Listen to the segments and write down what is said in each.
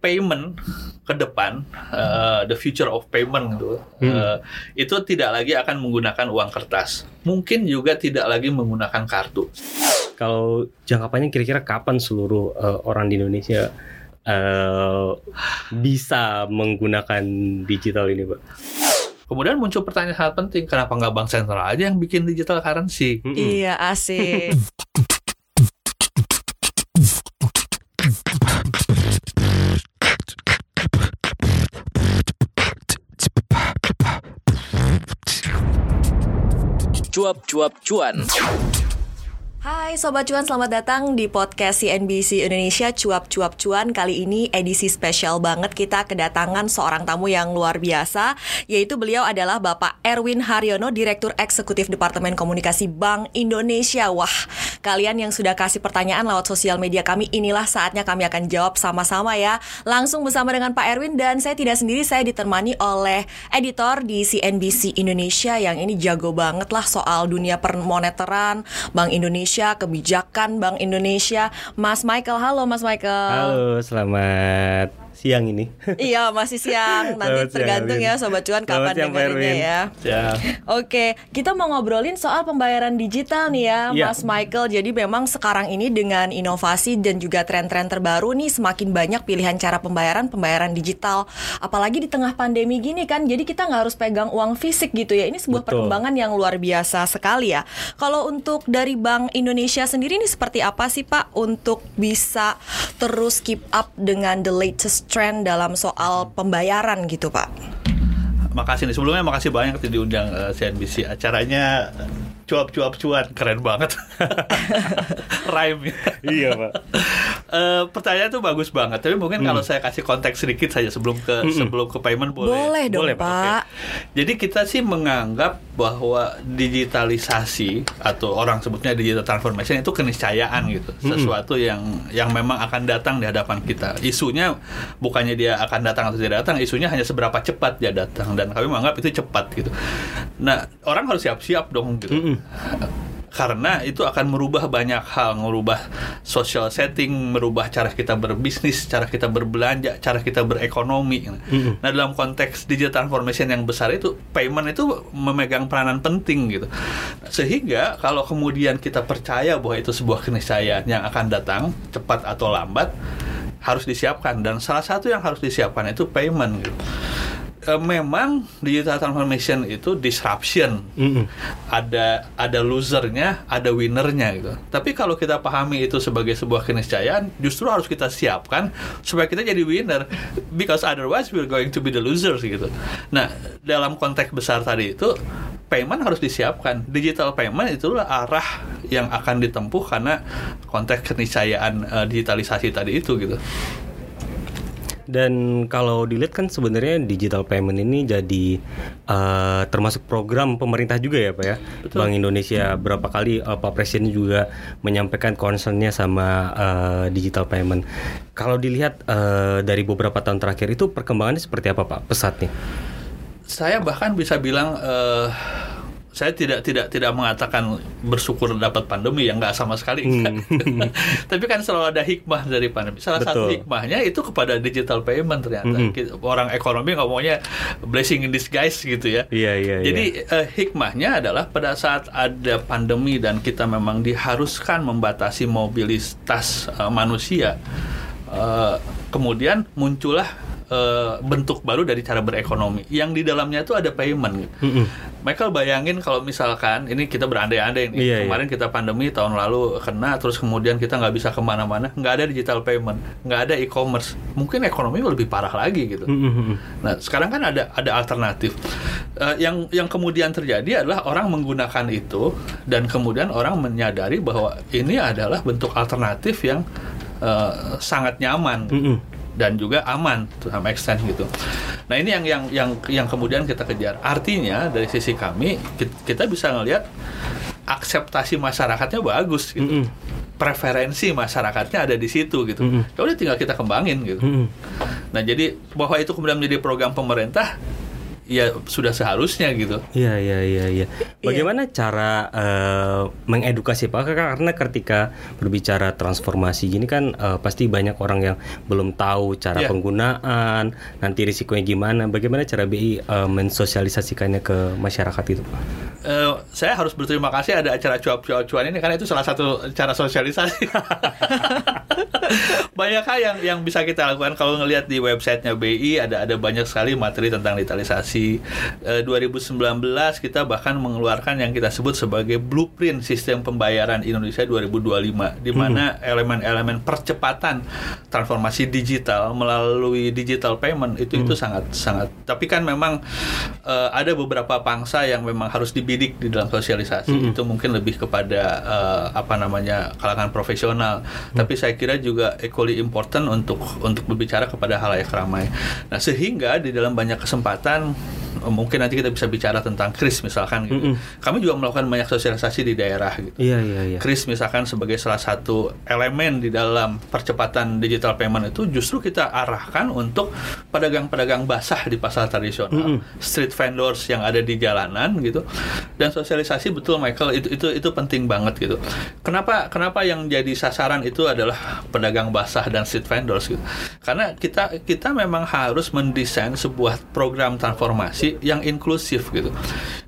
payment ke depan, uh, the future of payment gitu, uh, itu tidak lagi akan menggunakan uang kertas. Mungkin juga tidak lagi menggunakan kartu. Kalau jangka panjang kira-kira kapan seluruh uh, orang di Indonesia uh, bisa menggunakan digital ini, Pak? Kemudian muncul pertanyaan sangat penting, kenapa nggak bank sentral aja yang bikin digital currency? Mm-mm. Iya asik. Cuap-cuap cuan. Hai Sobat Cuan, selamat datang di podcast CNBC Indonesia Cuap Cuap Cuan. Kali ini edisi spesial banget kita kedatangan seorang tamu yang luar biasa Yaitu beliau adalah Bapak Erwin Haryono, Direktur Eksekutif Departemen Komunikasi Bank Indonesia. Wah, kalian yang sudah kasih pertanyaan lewat sosial media kami Inilah saatnya kami akan jawab sama-sama ya. Langsung bersama dengan Pak Erwin dan saya tidak sendiri Saya ditemani oleh editor di CNBC Indonesia Yang ini jago banget lah soal dunia permoneteran Bank Indonesia kebijakan Bank Indonesia. Mas Michael, halo Mas Michael. Halo, selamat siang ini. iya, masih siang. Nanti Selamat siang, tergantung Erwin. ya Sobat Cuan Selamat kapan siang, dengerinnya ya. Ya, Oke, kita mau ngobrolin soal pembayaran digital nih ya, Iya. Mas Michael. Jadi memang sekarang ini dengan inovasi dan juga tren-tren terbaru nih semakin banyak pilihan cara pembayaran pembayaran digital. Apalagi di tengah pandemi gini kan, jadi kita nggak harus pegang uang fisik gitu ya. Ini sebuah Betul. perkembangan yang luar biasa sekali ya. Kalau untuk dari Bank Indonesia sendiri ini seperti apa sih Pak untuk bisa terus keep up dengan the latest trend dalam soal pembayaran gitu Pak? makasih nih. Sebelumnya makasih banyak tadi diundang eh, CNBC. Acaranya cuap-cuap cuan, keren banget. Rhyme. iya, Pak. Eh, pertanyaan tuh bagus banget. Tapi mungkin kalau saya kasih konteks sedikit saja sebelum ke sebelum ke payment boleh. Boleh dong Boleh, Pak. Pak. Oke. Jadi kita sih menganggap bahwa digitalisasi atau orang sebutnya digital transformation itu keniscayaan gitu, sesuatu yang yang memang akan datang di hadapan kita. Isunya bukannya dia akan datang atau tidak datang, isunya hanya seberapa cepat dia datang dan kami menganggap itu cepat gitu. Nah orang harus siap-siap dong gitu. Karena itu akan merubah banyak hal, merubah social setting, merubah cara kita berbisnis, cara kita berbelanja, cara kita berekonomi. Nah, dalam konteks digital transformation yang besar itu, payment itu memegang peranan penting gitu. Sehingga kalau kemudian kita percaya bahwa itu sebuah keniscayaan yang akan datang cepat atau lambat, harus disiapkan dan salah satu yang harus disiapkan itu payment gitu. E, memang digital transformation itu disruption Mm-mm. ada ada losernya, ada winnernya gitu. Tapi kalau kita pahami itu sebagai sebuah keniscayaan, justru harus kita siapkan supaya kita jadi winner. Because otherwise we're going to be the losers gitu. Nah, dalam konteks besar tadi itu payment harus disiapkan. Digital payment itulah arah yang akan ditempuh karena konteks keniscayaan eh, digitalisasi tadi itu gitu. Dan kalau dilihat kan sebenarnya digital payment ini jadi eh, termasuk program pemerintah juga ya Pak ya. Bank Indonesia berapa kali eh, Pak Presiden juga menyampaikan concernnya sama eh, digital payment. Kalau dilihat eh, dari beberapa tahun terakhir itu perkembangannya seperti apa Pak pesatnya? saya bahkan bisa bilang eh, saya tidak tidak tidak mengatakan bersyukur dapat pandemi yang nggak sama sekali tapi kan selalu ada hikmah dari pandemi salah satu Betul. hikmahnya itu kepada digital payment ternyata. Kita- orang ekonomi ngomongnya blessing in disguise gitu ya Iya iya. jadi eh, hikmahnya adalah pada saat ada pandemi dan kita memang diharuskan membatasi mobilitas eh, manusia, eh, kemudian muncullah eh, bentuk baru dari cara berekonomi yang di dalamnya itu ada payment. gitu. Mm-mm. Michael bayangin kalau misalkan ini kita berandai-andai nih Iya, kemarin kita pandemi tahun lalu kena terus kemudian kita nggak bisa ke mana-mana nggak ada digital payment nggak ada e-commerce mungkin ekonomi lebih parah lagi gitu. Mm-mm. Nah, sekarang kan ada ada alternatif. Eh, yang yang kemudian terjadi adalah orang menggunakan itu dan kemudian orang menyadari bahwa ini adalah bentuk alternatif yang eh, sangat nyaman Mm-mm. Dan juga aman to some extent gitu. Nah, ini yang yang yang yang kemudian kita kejar. Artinya dari sisi kami ki- kita bisa ngelihat akseptasi masyarakatnya bagus gitu. Mm-mm. Preferensi masyarakatnya ada di situ gitu. Ya udah tinggal kita kembangin gitu. Mm-mm. Nah, jadi bahwa itu kemudian menjadi program pemerintah, ya sudah seharusnya gitu. Iya iya iya iya. Bagaimana cara uh, mengedukasi Pak? Karena ketika berbicara transformasi gini kan uh, pasti banyak orang yang belum tahu cara yeah. penggunaan, nanti risikonya gimana. Bagaimana cara BI uh, mensosialisasikannya ke masyarakat itu Pak? Uh, saya harus berterima kasih ada acara cuap-cuap cuan ini karena itu salah satu cara sosialisasi. banyak hal yang yang bisa kita lakukan kalau ngelihat di websitenya BI ada ada banyak sekali materi tentang digitalisasi eh, 2019 kita bahkan mengeluarkan yang kita sebut sebagai blueprint sistem pembayaran Indonesia 2025 di mana hmm. elemen-elemen percepatan transformasi digital melalui digital payment itu hmm. itu sangat sangat tapi kan memang eh, ada beberapa pangsa yang memang harus dibidik di dalam sosialisasi hmm. itu mungkin lebih kepada eh, apa namanya kalangan profesional hmm. tapi saya kira juga equally important untuk untuk berbicara kepada halayak ramai nah sehingga di dalam banyak kesempatan mungkin nanti kita bisa bicara tentang kris misalkan gitu. Mm -hmm. Kami juga melakukan banyak sosialisasi di daerah gitu. Iya iya iya. Kris misalkan sebagai salah satu elemen di dalam percepatan digital payment itu justru kita arahkan untuk pedagang-pedagang basah di pasar tradisional, mm -hmm. street vendors yang ada di jalanan gitu. Dan sosialisasi betul Michael itu itu itu penting banget gitu. Kenapa kenapa yang jadi sasaran itu adalah pedagang basah dan street vendors gitu. Karena kita kita memang harus mendesain sebuah program transformasi yang inklusif gitu.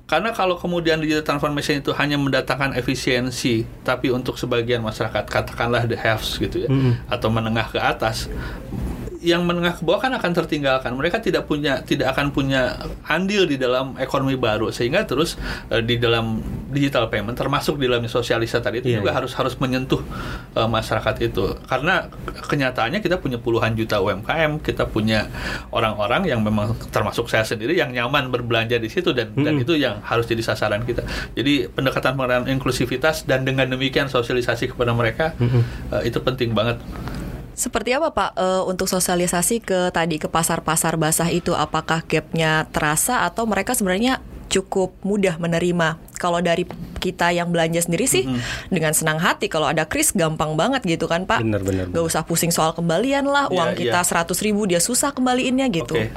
Karena kalau kemudian digital transformation itu hanya mendatangkan efisiensi, tapi untuk sebagian masyarakat katakanlah the haves gitu ya, mm -hmm. atau menengah ke atas, yang menengah ke bawah kan akan tertinggalkan. Mereka tidak punya tidak akan punya andil di dalam ekonomi baru sehingga terus uh, di dalam digital payment termasuk di dalam sosialisasi tadi itu yeah, juga yeah. harus harus menyentuh uh, masyarakat itu. Karena kenyataannya kita punya puluhan juta UMKM, kita punya orang-orang yang memang termasuk saya sendiri yang nyaman berbelanja di situ dan mm -hmm. dan itu yang harus jadi sasaran kita. Jadi pendekatan pendekatan inklusivitas dan dengan demikian sosialisasi kepada mereka mm -hmm. uh, itu penting banget. Seperti apa Pak uh, untuk sosialisasi ke tadi ke pasar-pasar basah itu? Apakah gapnya terasa atau mereka sebenarnya cukup mudah menerima? Kalau dari kita yang belanja sendiri sih mm -hmm. dengan senang hati. Kalau ada kris gampang banget gitu kan Pak. Bener, bener, Gak usah pusing soal kembalian lah. Iya, Uang yeah, kita seratus yeah. ribu dia susah kembaliinnya gitu. Okay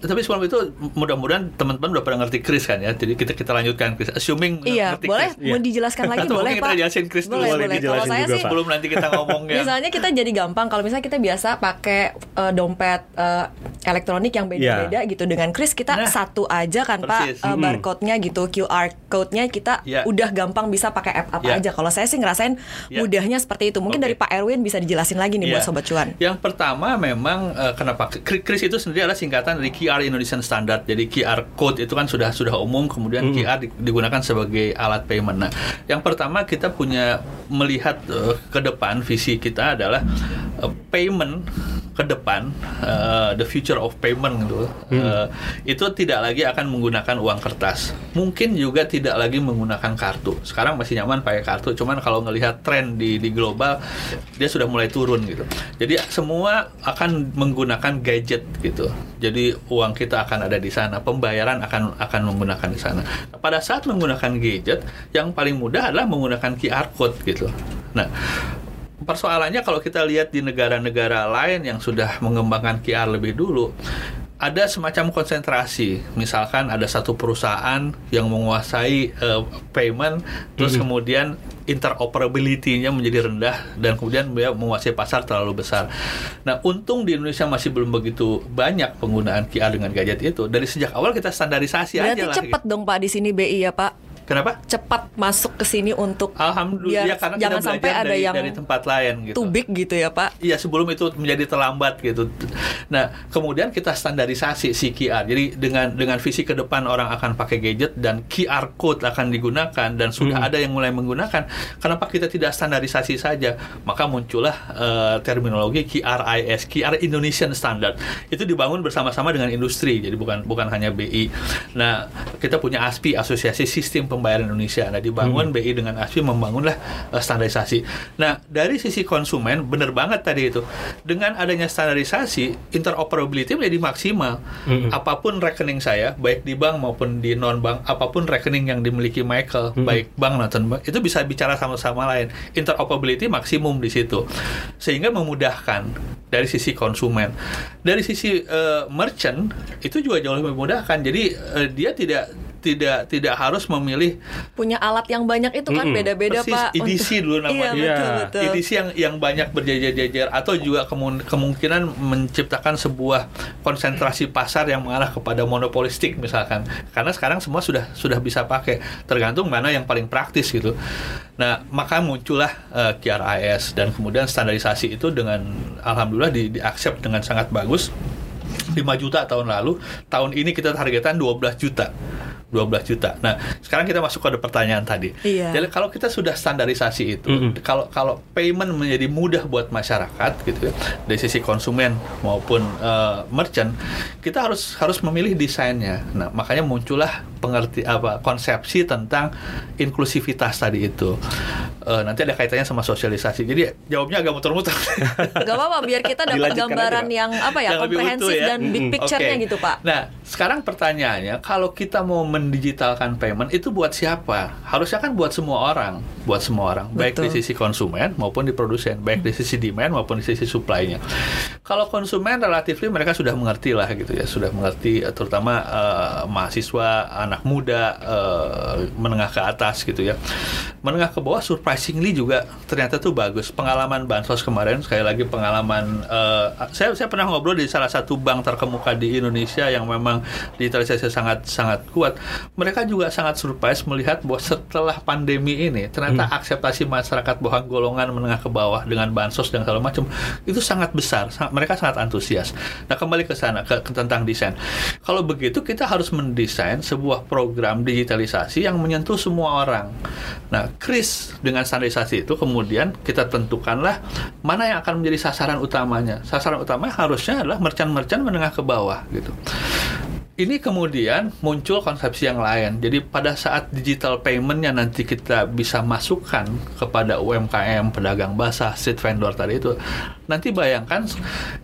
tapi sebelum itu mudah-mudahan teman-teman udah pada ngerti Chris kan ya. Jadi kita kita lanjutkan Chris. Assuming iya, ngerti boleh Chris. mau iya. dijelaskan lagi Atau boleh Pak. Kita jelasin Chris boleh, dulu. Boleh, Kalau saya juga, sih sebelum nanti kita ngomong ya. Misalnya kita jadi gampang kalau misalnya kita biasa pakai uh, dompet uh, elektronik yang beda-beda yeah. gitu dengan Chris kita nah, satu aja kan persis. Pak uh, barcode-nya gitu QR code-nya kita yeah. udah gampang bisa pakai app apa yeah. aja. Kalau saya sih ngerasain yeah. mudahnya seperti itu. Mungkin okay. dari Pak Erwin bisa dijelasin lagi nih yeah. buat sobat cuan. Yang pertama memang uh, kenapa Chris itu sendiri adalah singkatan dari QR Indonesian Standard standar. Jadi QR code itu kan sudah sudah umum, kemudian hmm. QR digunakan sebagai alat payment. Nah, yang pertama kita punya melihat uh, ke depan visi kita adalah uh, payment ke depan uh, the future of payment gitu hmm. uh, itu tidak lagi akan menggunakan uang kertas mungkin juga tidak lagi menggunakan kartu. Sekarang masih nyaman pakai kartu cuman kalau ngelihat tren di di global dia sudah mulai turun gitu. Jadi semua akan menggunakan gadget gitu. Jadi uang kita akan ada di sana pembayaran akan akan menggunakan di sana. Pada saat menggunakan gadget yang paling mudah adalah menggunakan QR code gitu. Nah persoalannya kalau kita lihat di negara-negara lain yang sudah mengembangkan QR lebih dulu, ada semacam konsentrasi. Misalkan ada satu perusahaan yang menguasai uh, payment, terus kemudian interoperability-nya menjadi rendah dan kemudian dia menguasai pasar terlalu besar. Nah, untung di Indonesia masih belum begitu banyak penggunaan QR dengan gadget itu. Dari sejak awal kita standarisasi Berarti aja lah. Berarti cepat gitu. dong Pak di sini BI ya Pak. Kenapa? Cepat masuk ke sini untuk Alhamdulillah biar ya, karena jangan sampai ada dari, yang dari tempat lain gitu. Too big gitu ya, Pak. Iya, sebelum itu menjadi terlambat gitu. Nah, kemudian kita standarisasi si QR. Jadi dengan dengan visi ke depan orang akan pakai gadget dan QR code akan digunakan dan sudah hmm. ada yang mulai menggunakan. Kenapa kita tidak standarisasi saja? Maka muncullah uh, terminologi QRIS, QR Indonesian Standard. Itu dibangun bersama-sama dengan industri. Jadi bukan bukan hanya BI. Nah, kita punya ASPI, Asosiasi Sistem pembayaran Indonesia. Nah, dibangun BI dengan ASPI membangunlah uh, standarisasi. Nah, dari sisi konsumen benar banget tadi itu. Dengan adanya standarisasi, interoperability menjadi maksimal. Apa pun rekening saya, baik di bank maupun di non bank, apa pun rekening yang dimiliki Michael, baik bank maupun bank, itu bisa bicara sama-sama lain. Interoperability maksimum di situ. Sehingga memudahkan dari sisi konsumen. Dari sisi uh, merchant itu juga jauh lebih memudahkan. Jadi uh, dia tidak tidak tidak harus memilih punya alat yang banyak itu kan beda-beda persis Pak. EDC dulu namanya. Iya, betul, Iya. betul. EDC yang yang banyak berjajar-jajar atau juga kemun- kemungkinan menciptakan sebuah konsentrasi pasar yang mengarah kepada monopolistik misalkan karena sekarang semua sudah sudah bisa pakai tergantung mana yang paling praktis gitu nah maka muncullah eh, QRIS dan kemudian standarisasi itu dengan alhamdulillah di, di accept dengan sangat bagus 5 juta tahun lalu tahun ini kita targetan 12 juta 12 juta. Nah, sekarang kita masuk pada pertanyaan tadi. Iya. Jadi kalau kita sudah standarisasi itu, Mm-mm. kalau kalau payment menjadi mudah buat masyarakat gitu ya, dari sisi konsumen maupun eh, merchant, kita harus harus memilih desainnya. Nah, makanya muncullah pengerti apa konsepsi tentang inklusivitas tadi itu. Eh, nanti ada kaitannya sama sosialisasi. Jadi jawabnya agak muter-muter. Gak apa-apa biar kita dapat gambaran aja, yang apa ya Yang lebih komprehensif utuh ya. dan big picture-nya Oke. gitu Pak. Nah, sekarang pertanyaannya, kalau kita mau mendigitalkan payment itu buat siapa? Harusnya kan buat semua orang, buat semua orang, baik di sisi konsumen maupun di produsen, baik di sisi demand maupun di sisi supply-nya. Kalau konsumen relatif mereka sudah mengerti lah gitu ya, sudah mengerti eh, terutama eh, mahasiswa, anak muda, eh, menengah ke atas gitu ya. Menengah ke bawah surprisingly juga ternyata tuh bagus. Pengalaman bansos kemarin sekali lagi pengalaman eh, saya saya pernah ngobrol di salah satu bank terkemuka di Indonesia yang memang digitalisasi sangat sangat kuat. Mereka juga sangat surprise melihat bahwa setelah pandemi ini ternyata akseptasi masyarakat bahwa golongan menengah ke bawah dengan bansos dan segala macam itu sangat besar. Sangat- mereka sangat antusias. Nah, kembali ke sana ke, ke tentang desain. Kalau begitu kita harus mendesain sebuah program digitalisasi yang menyentuh semua orang. Nah, KRIS dengan standarisasi itu kemudian kita tentukanlah mana yang akan menjadi sasaran utamanya. Sasaran utamanya harusnya adalah merchant-merchant menengah ke bawah gitu. Ini kemudian muncul konsepsi yang lain. Jadi pada saat digital paymentnya nanti kita bisa masukkan kepada UMKM, pedagang basah, street vendor tadi itu. Nanti bayangkan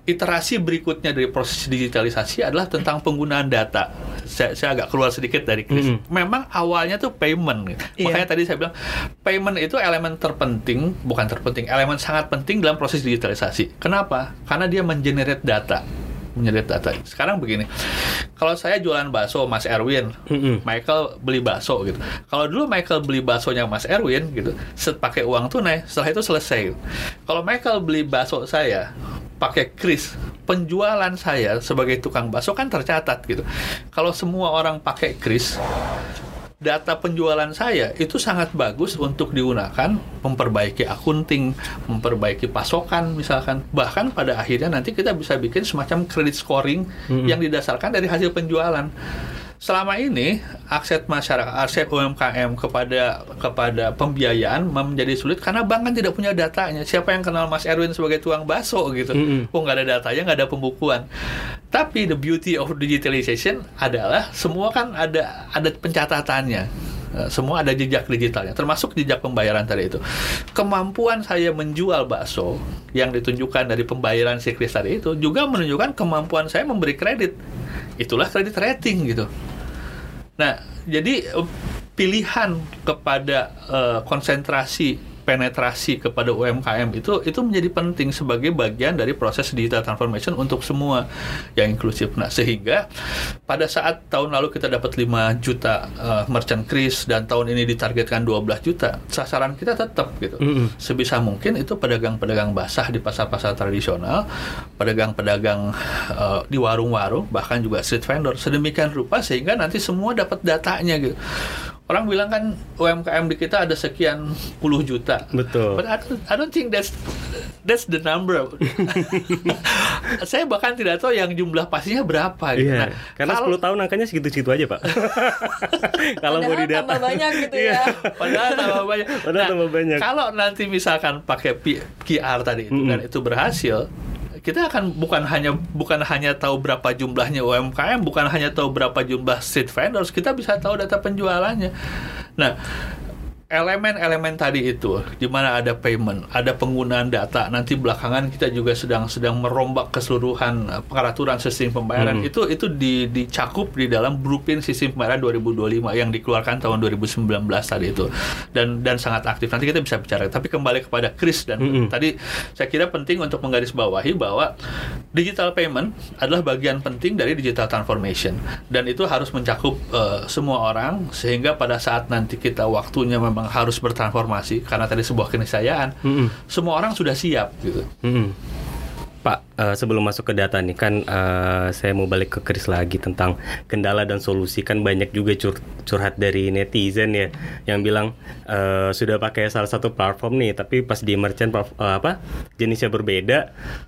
iterasi berikutnya dari proses digitalisasi adalah tentang penggunaan data. Saya, saya agak keluar sedikit dari kris. Memang awalnya tuh payment. gitu. Iya. Makanya tadi saya bilang payment itu elemen terpenting, bukan terpenting, elemen sangat penting dalam proses digitalisasi. Kenapa? Karena dia mengenerate data menyerit data. Sekarang begini, kalau saya jualan bakso Mas Erwin, Mm-mm. Michael beli bakso gitu. Kalau dulu Michael beli baksonya Mas Erwin gitu, set pakai uang tunai, setelah itu selesai. Kalau Michael beli bakso saya pakai kris, penjualan saya sebagai tukang bakso kan tercatat gitu. Kalau semua orang pakai kris, data penjualan saya itu sangat bagus untuk digunakan memperbaiki akunting, memperbaiki pasokan misalkan. Bahkan pada akhirnya nanti kita bisa bikin semacam credit scoring yang didasarkan dari hasil penjualan. Selama ini akses masyarakat, akses UMKM kepada kepada pembiayaan menjadi sulit karena bank kan tidak punya datanya. Siapa yang kenal Mas Erwin sebagai tukang bakso gitu? Mm-mm. Oh nggak ada datanya, nggak ada pembukuan. Tapi the beauty of digitalization adalah semua kan ada ada pencatatannya. Eh, Semua ada jejak digitalnya, termasuk jejak pembayaran tadi itu. Kemampuan saya menjual bakso yang ditunjukkan dari pembayaran siklis tadi itu juga menunjukkan kemampuan saya memberi kredit. Itulah kredit rating gitu. Nah, jadi eh, pilihan kepada eh, konsentrasi penetrasi kepada UMKM itu itu menjadi penting sebagai bagian dari proses digital transformation untuk semua yang inklusif. Nah, sehingga pada saat tahun lalu kita dapat 5 juta eh, merchant kris dan tahun ini ditargetkan 12 juta, sasaran kita tetap gitu. Mm-mm. Sebisa mungkin itu pedagang-pedagang basah di pasar-pasar tradisional, pedagang-pedagang eh, di warung-warung, bahkan juga street vendor sedemikian rupa sehingga nanti semua dapat datanya gitu. Orang bilang kan UMKM di kita ada sekian puluh juta. Betul. But I don't, I don't think that's that's the number. Saya bahkan tidak tahu yang jumlah pastinya berapa. gitu. Iya, Nah, karena kalau- 10 tahun angkanya segitu-situ aja, Pak. Kalau mau Padahal didata. tambah banyak gitu Iya. ya. Padahal tambah banyak. Padahal tambah banyak. Kalau nanti misalkan pakai P- QR tadi itu Mm-mm. dan itu berhasil, kita akan bukan hanya bukan hanya tahu berapa jumlahnya UMKM, bukan hanya tahu berapa jumlah street vendors, kita bisa tahu data penjualannya. Nah, elemen-elemen tadi itu di mana ada payment, ada penggunaan data, nanti belakangan kita juga sedang sedang merombak keseluruhan uh, peraturan sistem pembayaran Hmm. itu itu di, dicakup di dalam blueprint sistem pembayaran 2025 yang dikeluarkan tahun 2019 tadi itu dan dan sangat aktif. Nanti kita bisa bicara. Tapi kembali kepada Chris dan Mm-mm. tadi saya kira penting untuk menggarisbawahi bahwa digital payment adalah bagian penting dari digital transformation dan itu harus mencakup uh, semua orang sehingga pada saat nanti kita waktunya memang harus bertransformasi karena tadi sebuah keniscayaan Mm-mm. semua orang sudah siap gitu. Mm-mm. Pak, eh, sebelum masuk ke data nih kan eh, saya mau balik ke Chris lagi tentang kendala dan solusi kan banyak juga cur- curhat dari netizen ya yang bilang eh, sudah pakai salah satu platform nih tapi pas di merchant eh, apa jenisnya berbeda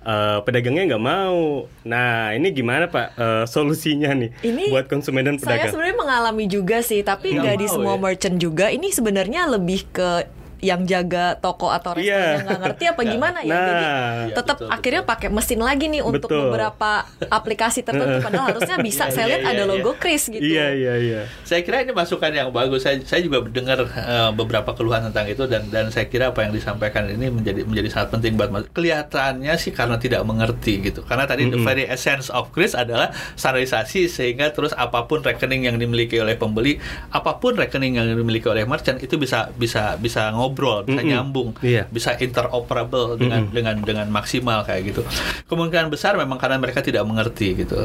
eh, pedagangnya nggak mau. Nah ini gimana Pak eh, solusinya nih Ini buat konsumen dan Saya pedagang? sebenarnya mengalami juga sih, tapi Nggak di semua ya? merchant juga. Ini sebenarnya lebih ke yang jaga toko atau restoran Iya. yang nggak ngerti apa Ya. gimana ya. Nah. Jadi Iya, tetap betul, akhirnya betul. pakai mesin lagi nih untuk Betul. beberapa aplikasi tertentu. Padahal harusnya bisa. Iya, saya iya, lihat iya, ada iya. logo Chris gitu. Iya iya iya. Saya kira ini masukan yang bagus. Saya, saya juga dengar eh, beberapa keluhan tentang itu dan dan saya kira apa yang disampaikan ini menjadi menjadi sangat penting buat mas- kelihatannya sih karena tidak mengerti gitu. Karena tadi the Mm-mm. very essence of Chris adalah standarisasi sehingga terus apa pun rekening yang dimiliki oleh pembeli, apa pun rekening yang dimiliki oleh merchant itu bisa bisa bisa ngobrol, bisa Mm-mm. nyambung, Iya. bisa interoperable dengan Mm-mm. dengan dengan maksimal kayak gitu. Kemungkinan besar memang karena mereka tidak mengerti gitu.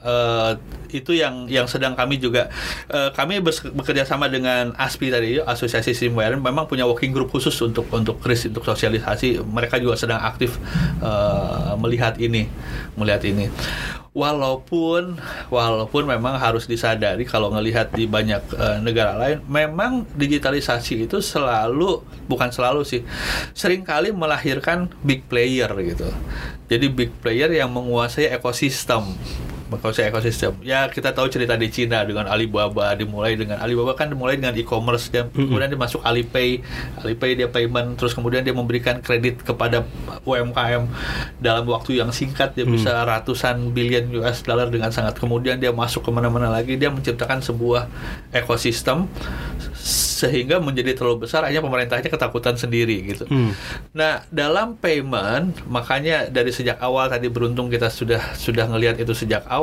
Eh, itu yang yang sedang kami juga eh, kami bekerja sama dengan ASPI tadi Asosiasi Pembayaran memang punya working group khusus untuk untuk kris untuk sosialisasi. Mereka juga sedang aktif eh, melihat ini, melihat ini. Walaupun walaupun memang harus disadari kalau ngelihat di banyak eh, negara lain memang digitalisasi itu selalu bukan selalu sih sering kali melahirkan big player gitu. Jadi big player yang menguasai ekosistem menguasai ekosistem. Ya kita tahu cerita di Cina dengan Alibaba dimulai dengan Alibaba kan dimulai dengan e-commerce dan kemudian dia masuk Alipay, Alipay dia payment. Terus kemudian dia memberikan kredit kepada UMKM dalam waktu yang singkat dia bisa ratusan billion US dollar dengan sangat. Kemudian dia masuk ke mana-mana lagi dia menciptakan sebuah ekosistem sehingga menjadi terlalu besar. Hanya pemerintahnya ketakutan sendiri gitu. Hmm. Nah, dalam payment, makanya dari sejak awal tadi beruntung kita sudah sudah ngelihat itu sejak awal,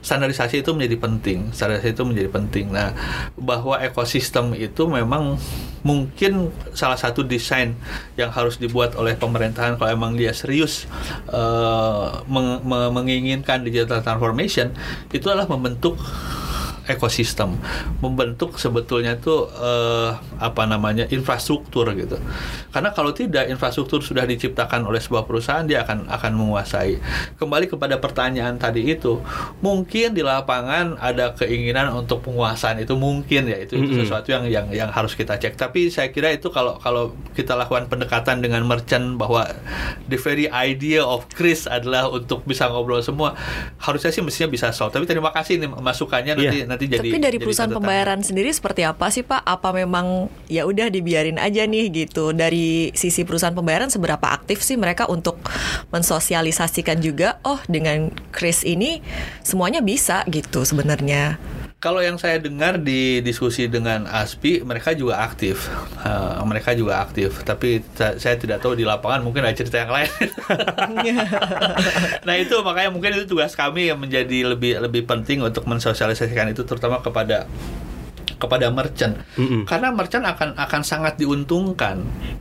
standarisasi itu menjadi penting. Standarisasi itu menjadi penting. Nah, bahwa ekosistem itu memang mungkin salah satu desain yang harus dibuat oleh pemerintahan kalau emang dia serius eh, meng- me- menginginkan digital transformation itu adalah membentuk ekosistem membentuk sebetulnya itu eh, apa namanya infrastruktur gitu. Karena kalau tidak infrastruktur sudah diciptakan oleh sebuah perusahaan dia akan akan menguasai. Kembali kepada pertanyaan tadi itu mungkin di lapangan ada keinginan untuk penguasaan itu mungkin ya itu, itu sesuatu yang yang yang harus kita cek. Tapi saya kira itu kalau kalau kita lakukan pendekatan dengan merchant bahwa the very idea of Chris adalah untuk bisa ngobrol semua harusnya sih mestinya bisa solve. Tapi terima kasih nih masukannya nanti Iya. nanti jadi Tapi dari jadi perusahaan catatan. pembayaran sendiri seperti apa sih Pak? Apa memang ya udah dibiarin aja nih gitu. Dari sisi perusahaan pembayaran seberapa aktif sih mereka untuk mensosialisasikan juga oh dengan Chris ini semuanya bisa gitu sebenarnya. Kalau yang saya dengar di diskusi dengan ASPI, mereka juga aktif. Eh, mereka juga aktif. Tapi ta- saya tidak tahu di lapangan mungkin ada cerita yang lain. nah itu makanya mungkin itu tugas kami yang menjadi lebih lebih penting untuk mensosialisasikan itu terutama kepada kepada merchant. Mm-mm. karena merchant akan akan sangat diuntungkan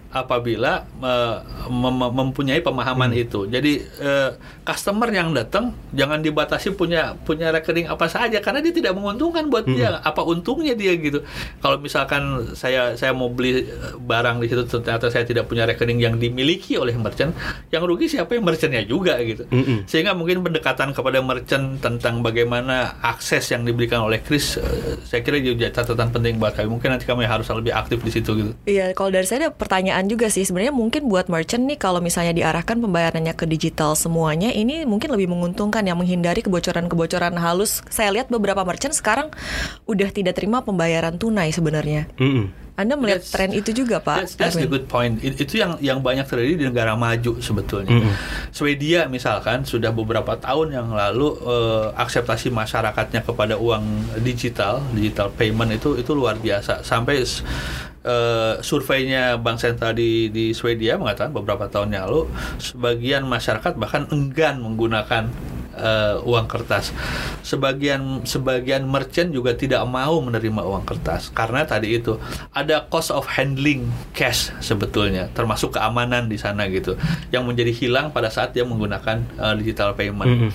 apabila eh, mem- mempunyai pemahaman itu. Jadi eh, customer yang datang jangan dibatasi punya punya rekening apa saja karena dia tidak menguntungkan buat dia. Apa untungnya dia gitu. Kalau misalkan saya saya mau beli eh, barang di situ ternyata saya tidak punya rekening yang dimiliki oleh merchant yang rugi siapa? Yang merchantnya juga gitu. Mm-mm. sehingga mungkin pendekatan kepada merchant tentang bagaimana akses yang diberikan oleh Chris eh, saya kira juga catatan penting buat kami mungkin nanti kami harus lebih aktif di situ gitu Iya, kalau dari saya ada pertanyaan juga sih. Sebenarnya mungkin buat merchant nih kalau misalnya diarahkan pembayarannya ke digital semuanya, ini mungkin lebih menguntungkan yang menghindari kebocoran-kebocoran halus. Saya lihat beberapa merchant sekarang udah tidak terima pembayaran tunai sebenarnya. Mm-mm. Anda melihat That's- tren itu juga Pak That's, that's the good point. It- itu yang yang banyak terjadi di negara maju sebetulnya. Swedia misalkan sudah beberapa tahun yang lalu eh, akseptasi masyarakatnya kepada uang digital, digital payment itu itu luar biasa. Sampai eh, surveinya Bank Sentral di di Swedia mengatakan beberapa tahun yang lalu sebagian masyarakat bahkan enggan menggunakan eh, uang kertas. Sebagian sebagian merchant juga tidak mau menerima uang kertas karena tadi itu ada cost of handling cash sebetulnya, termasuk keamanan di sana gitu, yang menjadi hilang pada saat dia menggunakan eh, digital payment.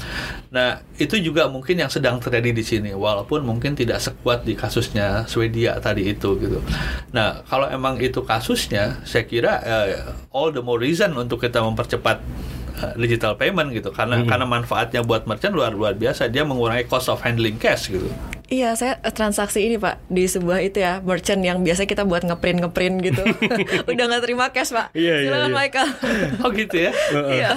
Nah, itu juga mungkin yang sedang terjadi di sini, walaupun mungkin tidak sekuat di kasusnya Swedia tadi itu gitu. Nah, kalau emang itu kasusnya, saya kira eh, all the more reason untuk kita mempercepat uh, digital payment gitu karena karena manfaatnya buat merchant luar luar biasa dia mengurangi cost of handling cash gitu Iya, saya eh, transaksi ini Pak di sebuah itu ya merchant yang biasa kita buat ngeprint ngeprint gitu. Udah nggak terima cash Pak. Iya, iya, Silakan iya. Michael. oh gitu ya Iya.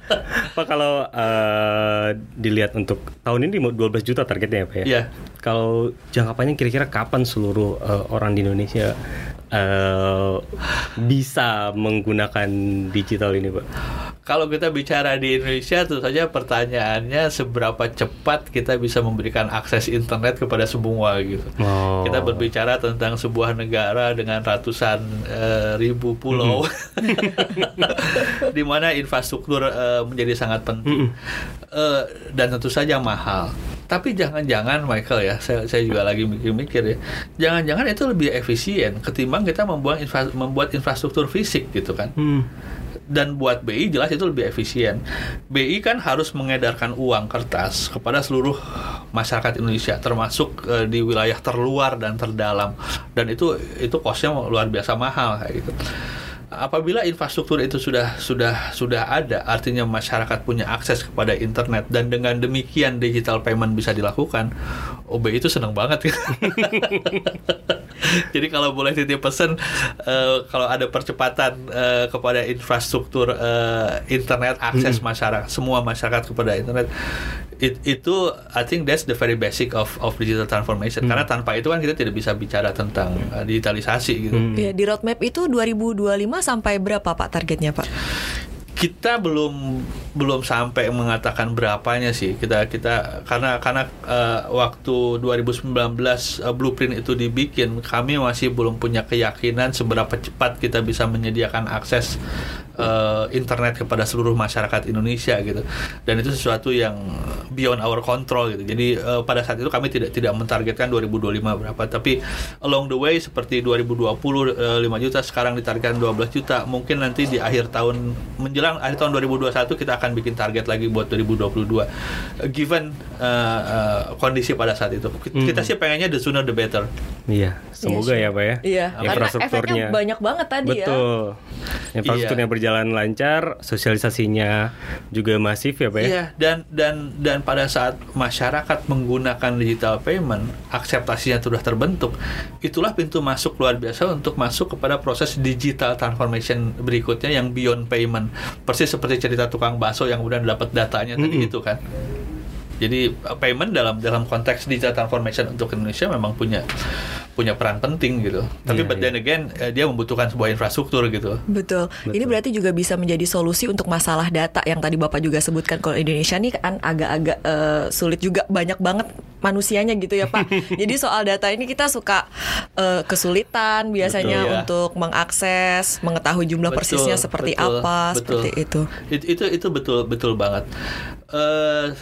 Pak kalau eh, dilihat untuk tahun ini mau 12 juta targetnya ya Pak ya? Iya. Kalau jangka panjang kira-kira kapan seluruh eh, orang di Indonesia eh, bisa menggunakan digital ini Pak? kalau kita bicara di Indonesia tentu saja pertanyaannya seberapa cepat kita bisa memberikan akses internet kepada semua gitu. Oh. kita berbicara tentang sebuah negara dengan ratusan eh, ribu pulau di mana infrastruktur eh, menjadi sangat penting. Eh, dan tentu saja mahal tapi jangan-jangan Michael ya saya, saya juga lagi mikir-mikir ya jangan-jangan itu lebih efisien ketimbang kita membuat infra- membuat infrastruktur fisik gitu kan Hmm. dan buat BI jelas itu lebih efisien. BI kan harus mengedarkan uang kertas kepada seluruh masyarakat Indonesia, termasuk eh, di wilayah terluar dan terdalam, dan itu itu kosnya luar biasa mahal kayak gitu. Apabila infrastruktur itu sudah sudah sudah ada, artinya masyarakat punya akses kepada internet dan dengan demikian digital payment bisa dilakukan, OBI itu senang banget. Jadi kalau boleh titip pesan, eh, kalau ada percepatan eh, kepada infrastruktur eh, internet, akses masyarakat, semua masyarakat kepada internet, it- itu I think that's the very basic of of digital transformation. Karena tanpa itu kan kita tidak bisa bicara tentang eh, digitalisasi gitu. Iya, di roadmap itu 2025 sampai berapa Pak targetnya Pak? Kita belum belum sampai mengatakan berapanya sih. Kita kita karena karena eh, waktu 2019 eh, blueprint itu dibikin kami masih belum punya keyakinan seberapa cepat kita bisa menyediakan akses eh, internet kepada seluruh masyarakat Indonesia gitu. Dan itu sesuatu yang beyond our control gitu. Jadi eh, pada saat itu kami tidak tidak mentargetkan 2025 berapa. Tapi along the way seperti 2020 eh, 5 juta sekarang ditargetkan 12 juta mungkin nanti di akhir tahun menjelang akhir tahun 2021 kita akan bikin target lagi buat 2022 Eh, given eh, eh, kondisi pada saat itu kita sih pengennya the sooner the better Iya, semoga Iya, ya Pak ya. Iya, karena Infrastrukturnya efeknya banyak banget tadi ya. Betul. Infrastrukturnya Iya. berjalan lancar, sosialisasinya juga masif ya Pak ya. Iya, dan dan dan pada saat masyarakat menggunakan digital payment, akseptasinya sudah terbentuk, itulah pintu masuk luar biasa untuk masuk kepada proses digital transformation berikutnya yang beyond payment. Persis seperti cerita tukang bakso yang kemudian dapat datanya tadi itu kan. Jadi uh, payment dalam dalam konteks digital transformation untuk Indonesia memang punya punya peran penting gitu. Tapi Iya, but then again eh, dia membutuhkan sebuah infrastruktur gitu. Betul. Ini berarti juga bisa menjadi solusi untuk masalah data yang tadi Bapak juga sebutkan kalau Indonesia nih kan agak-agak eh, sulit juga banyak banget manusianya gitu ya Pak. Jadi soal data ini kita suka eh, kesulitan biasanya Betul, ya. untuk mengakses, mengetahui jumlah Betul, persisnya seperti betul, apa, betul. seperti itu. It- itu itu betul betul banget. Eh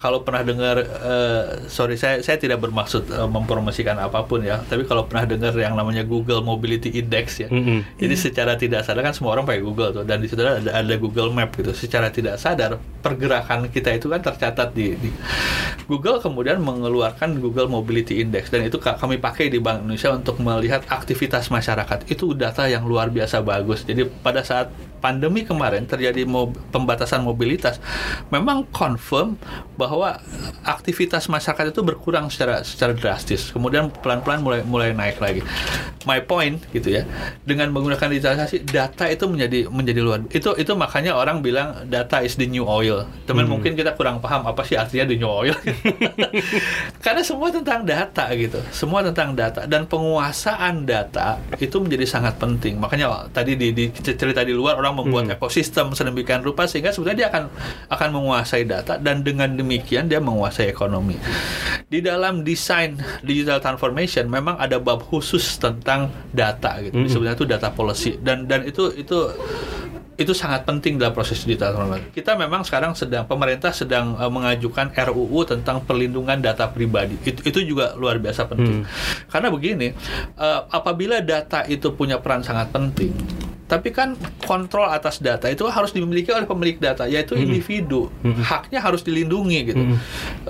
kalau pernah dengar, eh, sorry saya saya tidak bermaksud eh, mempromosikan apa pun ya, tapi kalau pernah dengar yang namanya Google Mobility Index ya, Mm-mm. jadi secara tidak sadar kan semua orang pakai Google tuh, dan di situ ada ada Google Map gitu. Secara tidak sadar pergerakan kita itu kan tercatat di, di Google kemudian mengeluarkan Google Mobility Index dan itu ka- kami pakai di Bank Indonesia untuk melihat aktivitas masyarakat. Itu data yang luar biasa bagus. Jadi pada saat pandemi kemarin terjadi mo- pembatasan mobilitas, memang confirm bahwa aktivitas masyarakat itu berkurang secara secara drastis. Kemudian pelan-pelan mulai mulai naik lagi. my point gitu ya dengan menggunakan digitalisasi data itu menjadi menjadi luar itu itu makanya orang bilang data is the new oil teman Hmm. mungkin kita kurang paham apa sih artinya the new oil karena semua tentang data gitu semua tentang data dan penguasaan data itu menjadi sangat penting makanya tadi di, di cerita di luar orang membuat Hmm. ekosistem sedemikian rupa sehingga sebenarnya dia akan akan menguasai data dan dengan demikian dia menguasai ekonomi di dalam desain digital transformation memang ada bab khusus tentang data gitu. Mm-mm. Sebenarnya itu data policy dan dan itu itu itu sangat penting dalam proses digital transformation. Kita memang sekarang sedang pemerintah sedang eh, mengajukan RUU tentang perlindungan data pribadi. Itu itu juga luar biasa penting. Karena begini, eh, apabila data itu punya peran sangat penting, tapi kan kontrol atas data itu harus dimiliki oleh pemilik data, yaitu individu. Haknya harus dilindungi gitu.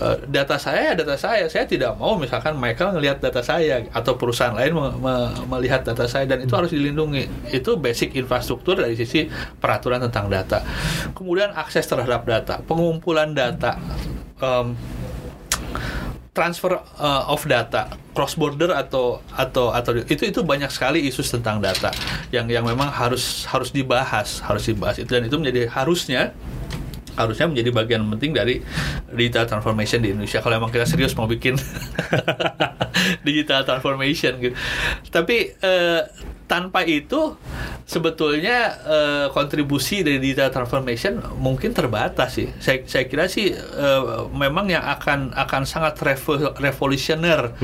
Eh, data saya ya data saya. Saya tidak mau misalkan Michael ngelihat data saya atau perusahaan lain me- me- melihat data saya dan itu harus dilindungi. Itu basic infrastruktur dari sisi peraturan tentang data. Kemudian akses terhadap data, pengumpulan data. em, transfer uh, of data cross border atau atau atau itu itu banyak sekali isu tentang data yang yang memang harus harus dibahas harus dibahas itu. Dan itu menjadi harusnya harusnya menjadi bagian penting dari digital transformation di Indonesia. Kalau emang kita serius mau bikin digital transformation gitu. Tapi eh, tanpa itu sebetulnya eh, kontribusi dari digital transformation mungkin terbatas sih. Saya saya kira sih eh, memang yang akan akan sangat revo- revolusioner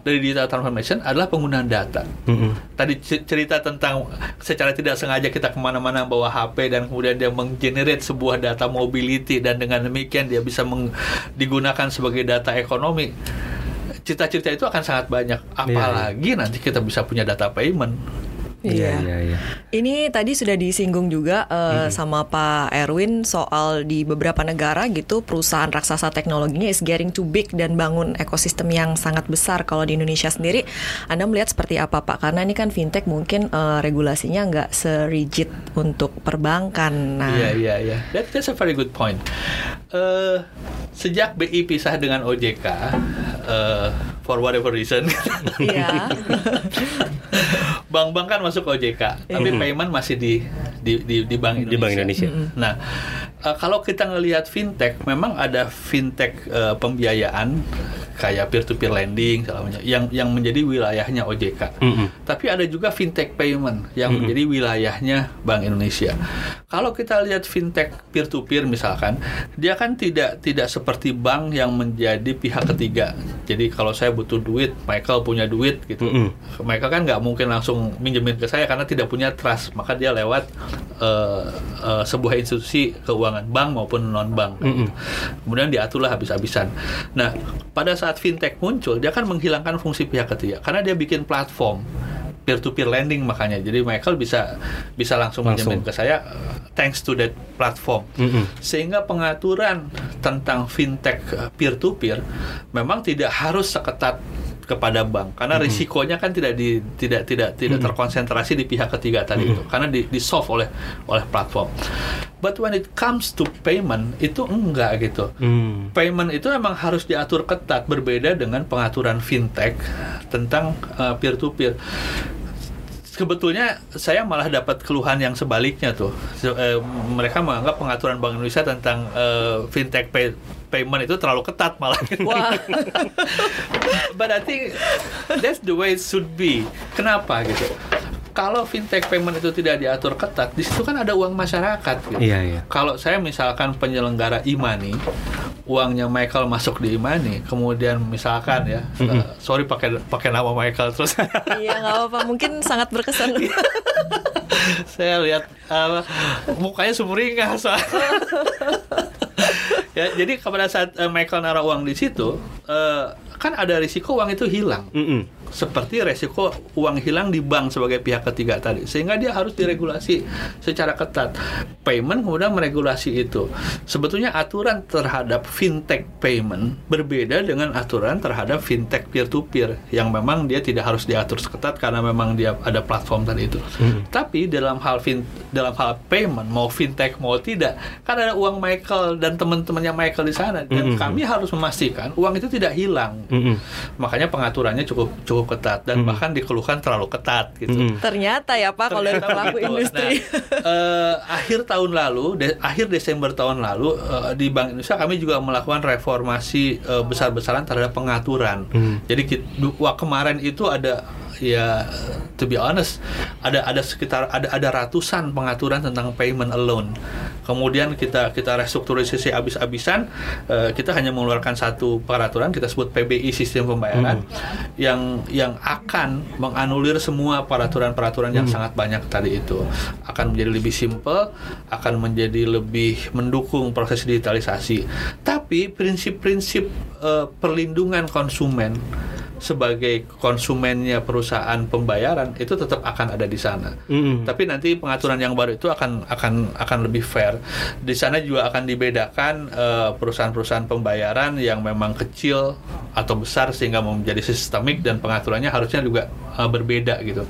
dari digital transformation adalah penggunaan data. Mm-mm. tadi c- cerita tentang secara tidak sengaja kita ke mana-mana bawa HP dan kemudian dia menggenerate sebuah data mobility dan dengan demikian dia bisa meng- digunakan sebagai data ekonomi cita-cita itu akan sangat banyak. Apalagi nanti kita bisa punya data payment Iya, iya, iya. Ini tadi sudah disinggung juga eh, sama Pak Erwin soal di beberapa negara gitu perusahaan raksasa teknologinya is getting too big dan bangun ekosistem yang sangat besar. Kalau di Indonesia sendiri, Anda melihat seperti apa Pak? Karena ini kan fintech mungkin eh, regulasinya nggak serigid untuk perbankan. Nah, Iya iya iya. That, that's a very good point. Eh, sejak BI pisah dengan OJK, eh, for whatever reason, iya. bank-bank kan masuk OJK, tapi payment masih di di di, di Bank Indonesia. Di Bank Indonesia. Nah, eh, kalau kita ngelihat fintech, memang ada fintech eh, pembiayaan kayak peer-to-peer lending yang yang menjadi wilayahnya OJK. Mm-mm. Tapi ada juga fintech payment yang menjadi wilayahnya Bank Indonesia. Kalau kita lihat fintech peer-to-peer misalkan, dia kan tidak tidak seperti bank yang menjadi pihak ketiga. Jadi kalau saya butuh duit, Michael punya duit gitu. Mm-mm. Michael kan nggak mungkin langsung minjemin ke saya karena tidak punya trust, maka dia lewat eh, eh, sebuah institusi keuangan bank maupun non bank. Mm-mm. Kemudian diaturlah habis-habisan. Nah, pada saat fintech muncul, dia kan menghilangkan fungsi pihak ketiga karena dia bikin platform peer to peer lending makanya. Jadi Michael bisa bisa langsung, Langsung. minjemin ke saya thanks to that platform. Mm-mm. Sehingga pengaturan tentang fintech peer to peer memang tidak harus seketat kepada bank. Karena risikonya kan tidak di tidak tidak tidak terkonsentrasi di pihak ketiga tadi itu. Karena di, di solve oleh oleh platform. But when it comes to payment itu enggak gitu. Mm. payment itu memang harus diatur ketat berbeda dengan pengaturan fintech tentang peer to peer sebetulnya saya malah dapat keluhan yang sebaliknya tuh. Se- eh, mereka menganggap pengaturan Bank Indonesia tentang eh, fintech pay- payment itu terlalu ketat malah Wah. but I think that's the way it should be kenapa gitu kalau fintech payment itu tidak diatur ketat di situ kan ada uang masyarakat gitu Iya, iya. kalau saya misalkan penyelenggara imani uangnya Michael masuk di imani kemudian misalkan ya uh, sorry pakai pakai nama Michael terus Iya nggak apa-apa. Mungkin sangat berkesan. saya lihat uh, mukanya sumringah soalnya ya jadi pada saat uh, Michael naruh uang di situ uh, kan ada risiko uang itu hilang Mm-mm. Seperti resiko uang hilang di bank sebagai pihak ketiga tadi. Sehingga dia harus diregulasi secara ketat. Payment kemudian meregulasi itu. Sebetulnya aturan terhadap fintech payment berbeda dengan aturan terhadap fintech peer to peer yang memang dia tidak harus diatur seketat karena memang dia ada platform tadi itu. Tapi dalam hal fin dalam hal payment mau fintech mau tidak kan ada uang Michael dan teman-temannya Michael di sana. Dan Mhm. kami harus memastikan uang itu tidak hilang. Mm-mm. makanya pengaturannya cukup cukup cukup ketat dan bahkan dikeluhkan terlalu ketat gitu. Mm. Ternyata ya Pak kalau pelaku begitu. industri. Nah, eh, akhir tahun lalu, de- akhir Desember tahun lalu eh, di Bank Indonesia kami juga melakukan reformasi eh, besar-besaran terhadap pengaturan. Jadi kit- du- wah, kemarin itu ada ya to be honest ada ada sekitar ada ada ratusan pengaturan tentang payment alone. Kemudian kita kita restrukturisasi habis-habisan eh, kita hanya mengeluarkan satu peraturan kita sebut PBI sistem pembayaran yang yang akan menganulir semua peraturan-peraturan yang sangat banyak tadi itu akan menjadi lebih simple, akan menjadi lebih mendukung proses digitalisasi. Tapi prinsip-prinsip eh, perlindungan konsumen sebagai konsumennya perusahaan pembayaran itu tetap akan ada di sana. Mm. Tapi nanti pengaturan yang baru itu akan akan akan lebih fair. Di sana juga akan dibedakan eh, perusahaan-perusahaan pembayaran yang memang kecil atau besar sehingga mau menjadi sistemik dan pengaturannya harusnya juga eh, berbeda gitu.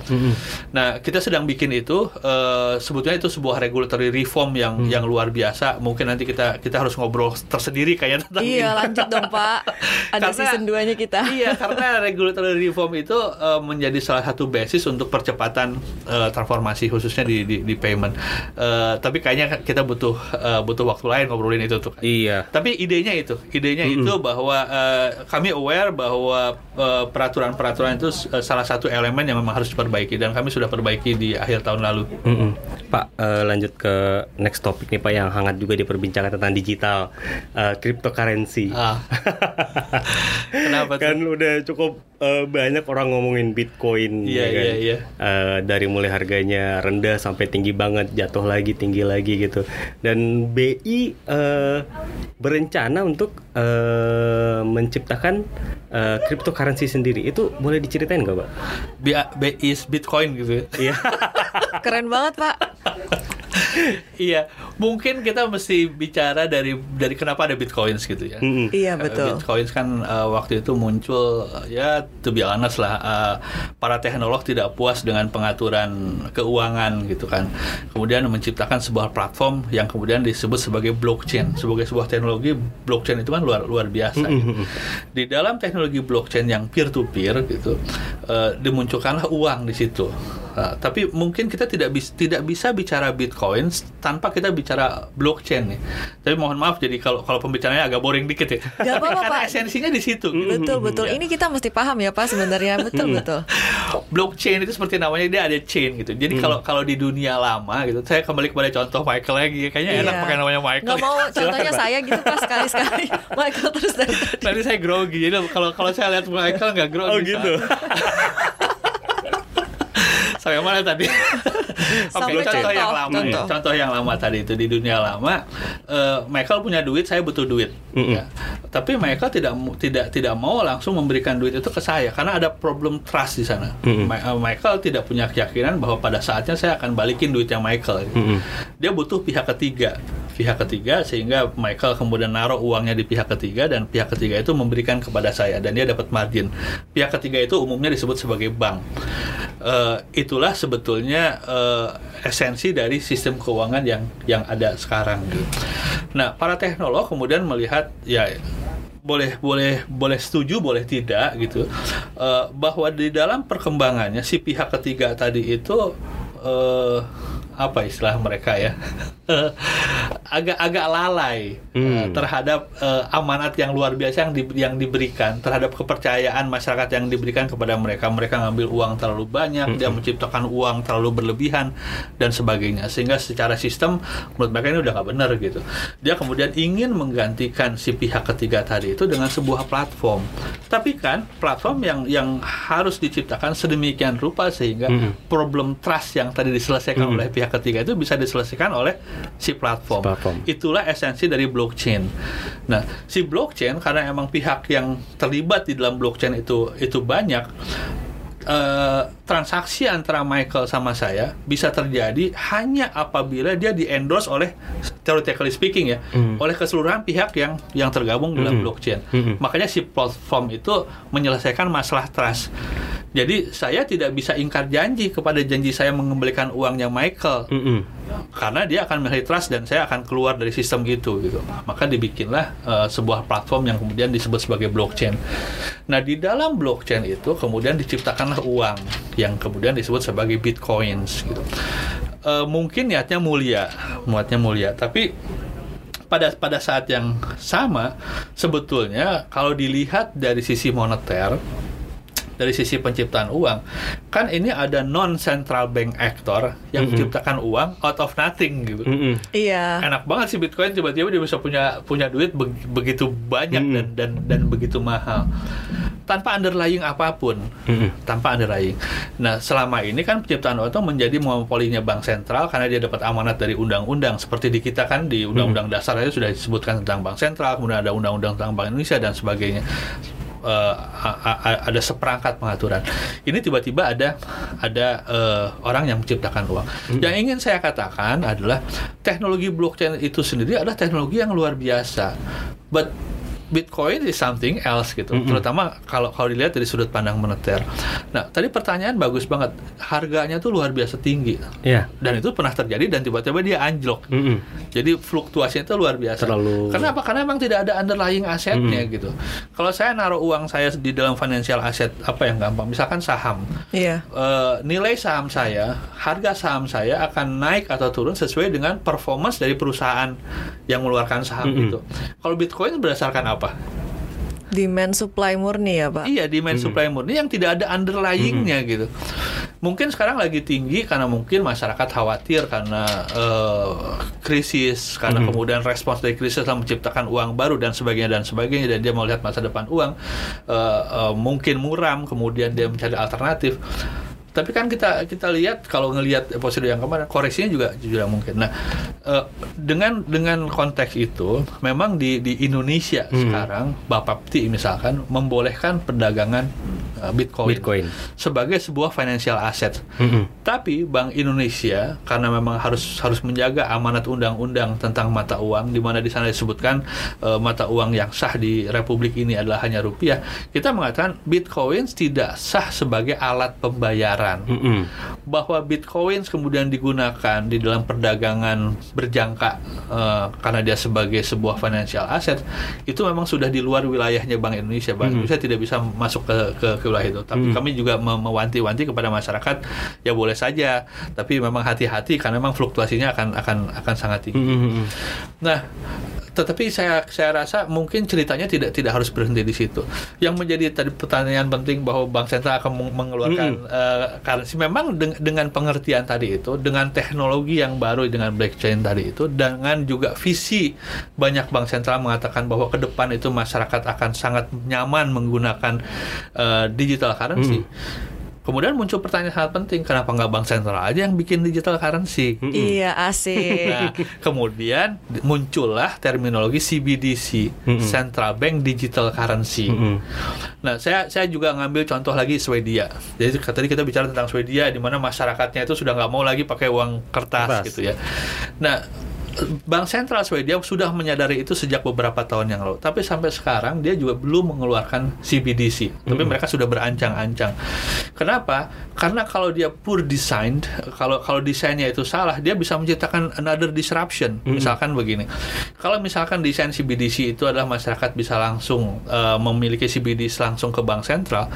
Nah, kita sedang bikin itu eh, sebetulnya itu sebuah regulatory reform yang yang luar biasa. Mungkin nanti kita kita harus ngobrol tersendiri kayaknya tentang Iya ini. lanjut dong Pak. Ada Karena- season 2 nya kita. Iya, karena regulatory reform itu eh, menjadi salah satu basis untuk percepatan eh, transformasi khususnya di di, di payment. Eh, tapi kayaknya kita butuh eh, butuh waktu lain ngobrolin itu tuh. Iya. Tapi idenya itu, idenya itu bahwa eh, kami aware bahwa eh, peraturan-peraturan itu eh, salah satu elemen yang memang harus diperbaiki dan kami sudah perbaiki di akhir tahun lalu. Mm-mm. Pak, eh, lanjut ke next topik nih Pak yang hangat juga diperbincangkan tentang digital, eh, cryptocurrency. Ah. Kenapa tuh? kan udah cukup eh, banyak orang ngomongin Bitcoin, Iya, ya kan? iya, iya. Eh, dari mulai harganya rendah sampai tinggi banget, jatuh lagi, tinggi lagi gitu. Dan BI eh, berencana untuk eh, menciptakan eh, cryptocurrency sendiri. Itu boleh diceritain nggak, Pak? B, B is Bitcoin gitu. ya. Iya. Keren banget Pak. Iya, mungkin kita mesti bicara dari dari kenapa ada bitcoins gitu ya. Mm-mm. Iya Eh, betul. Bitcoins kan eh, waktu itu muncul eh, ya to be honest lah eh, para teknolog tidak puas dengan pengaturan keuangan gitu kan. Kemudian menciptakan sebuah platform yang kemudian disebut sebagai blockchain. Sebagai sebuah teknologi blockchain itu kan luar luar biasa. gitu. Di dalam teknologi blockchain yang peer to peer gitu eh, dimunculkanlah uang di situ. Nah, tapi mungkin kita tidak bisa tidak bisa bicara bitcoin tanpa kita bicara blockchain nih. Tapi mohon maaf jadi kalau kalau pembicaranya agak boring dikit ya. Gak apa-apa, Karena Pak. esensinya di situ. Betul betul. Ya. Ini kita mesti paham ya Pak sebenarnya. Betul betul. blockchain itu seperti namanya dia ada chain gitu. Jadi kalau kalau di dunia lama gitu, saya kembali kepada contoh Michael lagi. Kayaknya enak Iya. pakai namanya Michael. Nggak mau contohnya saya gitu Pak sekali-sekali. Michael terus dari tadi. Nanti saya grogi. Jadi kalau kalau saya lihat Michael nggak grogi. Oh gitu. Sampai mana tadi? Oke, Sampai contoh, contoh, yang lama. ya. contoh. Contoh yang lama tadi itu di dunia lama, eh, Michael punya duit, saya butuh duit. Mm-mm. Ya. Tapi Michael tidak tidak tidak mau langsung memberikan duit itu ke saya karena ada problem trust di sana. Mm-mm. Ma- eh, Michael tidak punya keyakinan bahwa pada saatnya saya akan balikin duit yang Michael. gitu. Mm-mm. Dia butuh pihak ketiga pihak ketiga sehingga Michael kemudian naruh uangnya di pihak ketiga dan pihak ketiga itu memberikan kepada saya dan dia dapat margin. Pihak ketiga itu umumnya disebut sebagai bank. Eh, itulah sebetulnya eh, esensi dari sistem keuangan yang yang ada sekarang. gitu. Nah, para teknolog kemudian melihat ya boleh boleh boleh setuju boleh tidak gitu eh, bahwa di dalam perkembangannya si pihak ketiga tadi itu eh, apa istilah mereka ya agak-agak lalai eh, Hmm. terhadap eh, amanat yang luar biasa yang di- yang diberikan terhadap kepercayaan masyarakat yang diberikan kepada mereka mereka ngambil uang terlalu banyak dia menciptakan uang terlalu berlebihan dan sebagainya sehingga secara sistem menurut mereka ini udah nggak benar gitu dia kemudian ingin menggantikan si pihak ketiga tadi itu dengan sebuah platform tapi kan platform yang yang harus diciptakan sedemikian rupa sehingga Mhm. problem trust yang tadi diselesaikan Mhm. oleh pihak ketiga itu bisa diselesaikan oleh si platform. Si platform. Itulah esensi dari blockchain. Nah, si blockchain karena emang pihak yang terlibat di dalam blockchain itu itu banyak eh, transaksi antara Michael sama saya bisa terjadi hanya apabila dia di endorse oleh theoretically speaking ya Hmm. oleh keseluruhan pihak yang yang tergabung dalam Hmm. blockchain. Hmm. Makanya si platform itu menyelesaikan masalah trust. Jadi saya tidak bisa ingkar janji kepada janji saya mengembalikan uangnya Michael Mm-mm. karena dia akan memiliki trust dan saya akan keluar dari sistem gitu gitu. Maka dibikinlah eh, sebuah platform yang kemudian disebut sebagai blockchain. Nah, di dalam blockchain itu kemudian diciptakanlah uang yang kemudian disebut sebagai bitcoins gitu. Eh, mungkin niatnya mulia, niatnya mulia, tapi pada pada saat yang sama sebetulnya kalau dilihat dari sisi moneter dari sisi penciptaan uang kan ini ada non central bank actor yang Mhm. menciptakan uang out of nothing gitu Mm-mm. Iya. enak banget sih Bitcoin tiba-tiba dia bisa punya punya duit be- begitu banyak Mm. dan dan dan begitu mahal tanpa underlying apa pun Mm-mm. tanpa underlying. Nah, selama ini kan penciptaan uang itu menjadi monopolinya bank sentral karena dia dapat amanat dari undang-undang. Seperti di kita kan di undang-undang dasar itu sudah disebutkan tentang bank sentral, kemudian ada undang-undang tentang bank Indonesia dan sebagainya. A- ada seperangkat pengaturan. Ini tiba-tiba ada ada eh, orang yang menciptakan uang. Yang ingin saya katakan adalah teknologi blockchain itu sendiri adalah teknologi yang luar biasa. But Bitcoin is something else gitu, Mm-mm. terutama kalau kalau dilihat dari sudut pandang moneter. Nah, tadi pertanyaan bagus banget, harganya tuh luar biasa tinggi, Ya. dan itu pernah terjadi dan tiba-tiba dia anjlok. Mm-mm. Jadi fluktuasinya itu luar biasa. Terlalu- Kenapa? Karena memang tidak ada underlying asetnya gitu. Kalau saya naruh uang saya di dalam financial asset apa yang gampang, misalkan saham, Iya. eh, nilai saham saya, harga saham saya akan naik atau turun sesuai dengan performance dari perusahaan yang mengeluarkan saham Mm-mm. itu. Kalau Bitcoin berdasarkan apa? Demand supply murni ya, Pak. Iya, demand supply murni yang tidak ada underlyingnya gitu. Mungkin sekarang lagi tinggi karena mungkin masyarakat khawatir karena eh, krisis, karena kemudian respons dari krisis telah menciptakan uang baru dan sebagainya dan sebagainya dan dia mau lihat masa depan uang eh, eh, mungkin muram, kemudian dia mencari alternatif. Tapi kan kita kita lihat kalau ngelihat episode yang kemarin koreksinya juga juga mungkin. Nah, eh, dengan dengan konteks itu memang di di Indonesia Hmm. sekarang Bapepti misalkan membolehkan perdagangan eh, Bitcoin, Bitcoin. sebagai sebuah financial asset. Mm-mm. Tapi Bank Indonesia karena memang harus harus menjaga amanat undang-undang tentang mata uang di mana di sana disebutkan eh, mata uang yang sah di republik ini adalah hanya rupiah. Kita mengatakan Bitcoin tidak sah sebagai alat pembayaran Mm-mm. bahwa bitcoin kemudian digunakan di dalam perdagangan berjangka eh, karena dia sebagai sebuah financial asset itu memang sudah di luar wilayahnya Bank Indonesia. Bank Mhm. Indonesia tidak bisa masuk ke ke, ke wilayah itu. Tapi Mhm. kami juga me- mewanti-wanti kepada masyarakat ya boleh saja, tapi memang hati-hati karena memang fluktuasinya akan akan akan sangat tinggi. Mm-mm. Nah, tetapi saya saya rasa mungkin ceritanya tidak tidak harus berhenti di situ. Yang menjadi tadi pertanyaan penting bahwa bank sentral akan meng- mengeluarkan eh, currency memang deng- dengan pengertian tadi itu, dengan teknologi yang baru dengan blockchain tadi itu, dengan juga visi banyak bank sentral mengatakan bahwa ke depan itu masyarakat akan sangat nyaman menggunakan eh, digital currency. Kemudian muncul pertanyaan sangat penting, kenapa nggak bank sentral aja yang bikin digital currency? Iya, asik. Nah, kemudian di- muncullah terminologi CBDC, Mm-mm. Central Bank Digital Currency. Mm-mm. Nah, saya saya juga ngambil contoh lagi Swedia. Jadi tadi kita bicara tentang Swedia di mana masyarakatnya itu sudah nggak mau lagi pakai uang kertas, Kertas. gitu ya. Nah, Bank Sentral Swedia sudah menyadari itu sejak beberapa tahun yang lalu. Tapi sampai sekarang dia juga belum mengeluarkan CBDC. Tapi mereka sudah berancang-ancang. Kenapa? Karena kalau dia poor designed, kalau kalau desainnya itu salah, dia bisa menciptakan another disruption. Misalkan begini. Kalau misalkan desain CBDC itu adalah masyarakat bisa langsung eh, memiliki CBDC langsung ke bank sentral,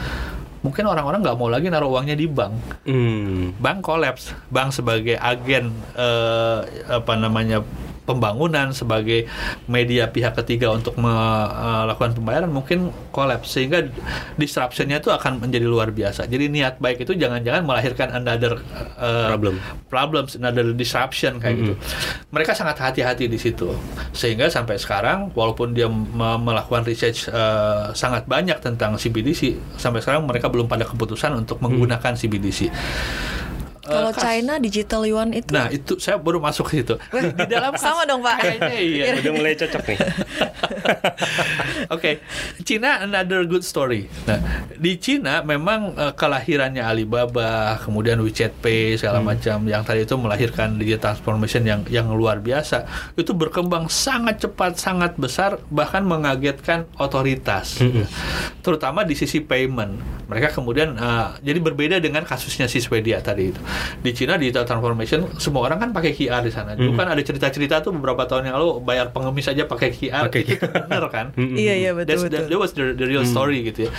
mungkin orang-orang nggak mau lagi naruh uangnya di bank Mm. bank kolaps bank sebagai agen eh, apa namanya pembangunan sebagai media pihak ketiga untuk melakukan pembayaran mungkin kolaps sehingga disruptionnya itu akan menjadi luar biasa. Jadi niat baik itu jangan-jangan melahirkan another eh, Problem. problems another disruption kayak gitu. Mereka sangat hati-hati di situ. Sehingga sampai sekarang walaupun dia me- melakukan research eh, sangat banyak tentang CBDC sampai sekarang mereka belum pada keputusan untuk menggunakan CBDC Kalau kas- China digital yuan itu Nah itu saya baru masuk ke situ. Di dalam kas- sama dong Pak. Kayaknya iya. Udah mulai cocok nih. Oke, Cina another good story. Nah, di Cina memang eh, kelahirannya Alibaba, kemudian WeChat Pay segala macam yang tadi itu melahirkan digital transformation yang yang luar biasa. Itu berkembang sangat cepat, sangat besar, bahkan mengagetkan otoritas. Terutama di sisi payment. Mereka kemudian eh, jadi berbeda dengan kasusnya si Swedia tadi itu. Di Cina digital transformation semua orang kan pakai QR di sana. Dulu kan ada cerita-cerita tuh beberapa tahun yang lalu bayar pengemis aja pakai QR. Pakai itu bener kan? Iya iya betul That's betul. that was the, the real story gitu ya.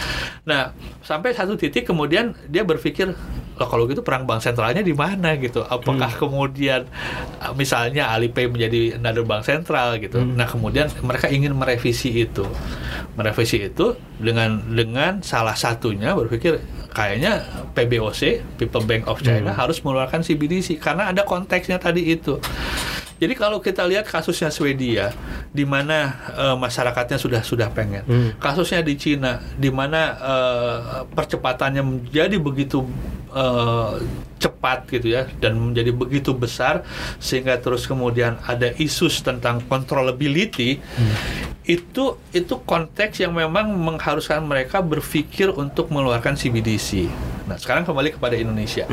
Nah, sampai satu titik kemudian dia berpikir, "Loh, kalau gitu perang bank sentralnya di mana gitu? Apakah kemudian uh, misalnya Alipay menjadi another bank sentral gitu. Nah, kemudian mereka ingin merevisi itu. Merevisi itu dengan dengan salah satunya berpikir kayaknya PBOC, People Bank of China harus mengeluarkan CBDC karena ada konteksnya tadi itu. Jadi kalau kita lihat kasusnya Swedia, di mana eh, masyarakatnya sudah sudah pengen, kasusnya di Cina, di mana eh, percepatannya menjadi begitu eh, cepat gitu ya, dan menjadi begitu besar, sehingga terus kemudian ada isu tentang controllability, itu itu konteks yang memang mengharuskan mereka berpikir untuk mengeluarkan CBDC. Nah sekarang kembali kepada Indonesia.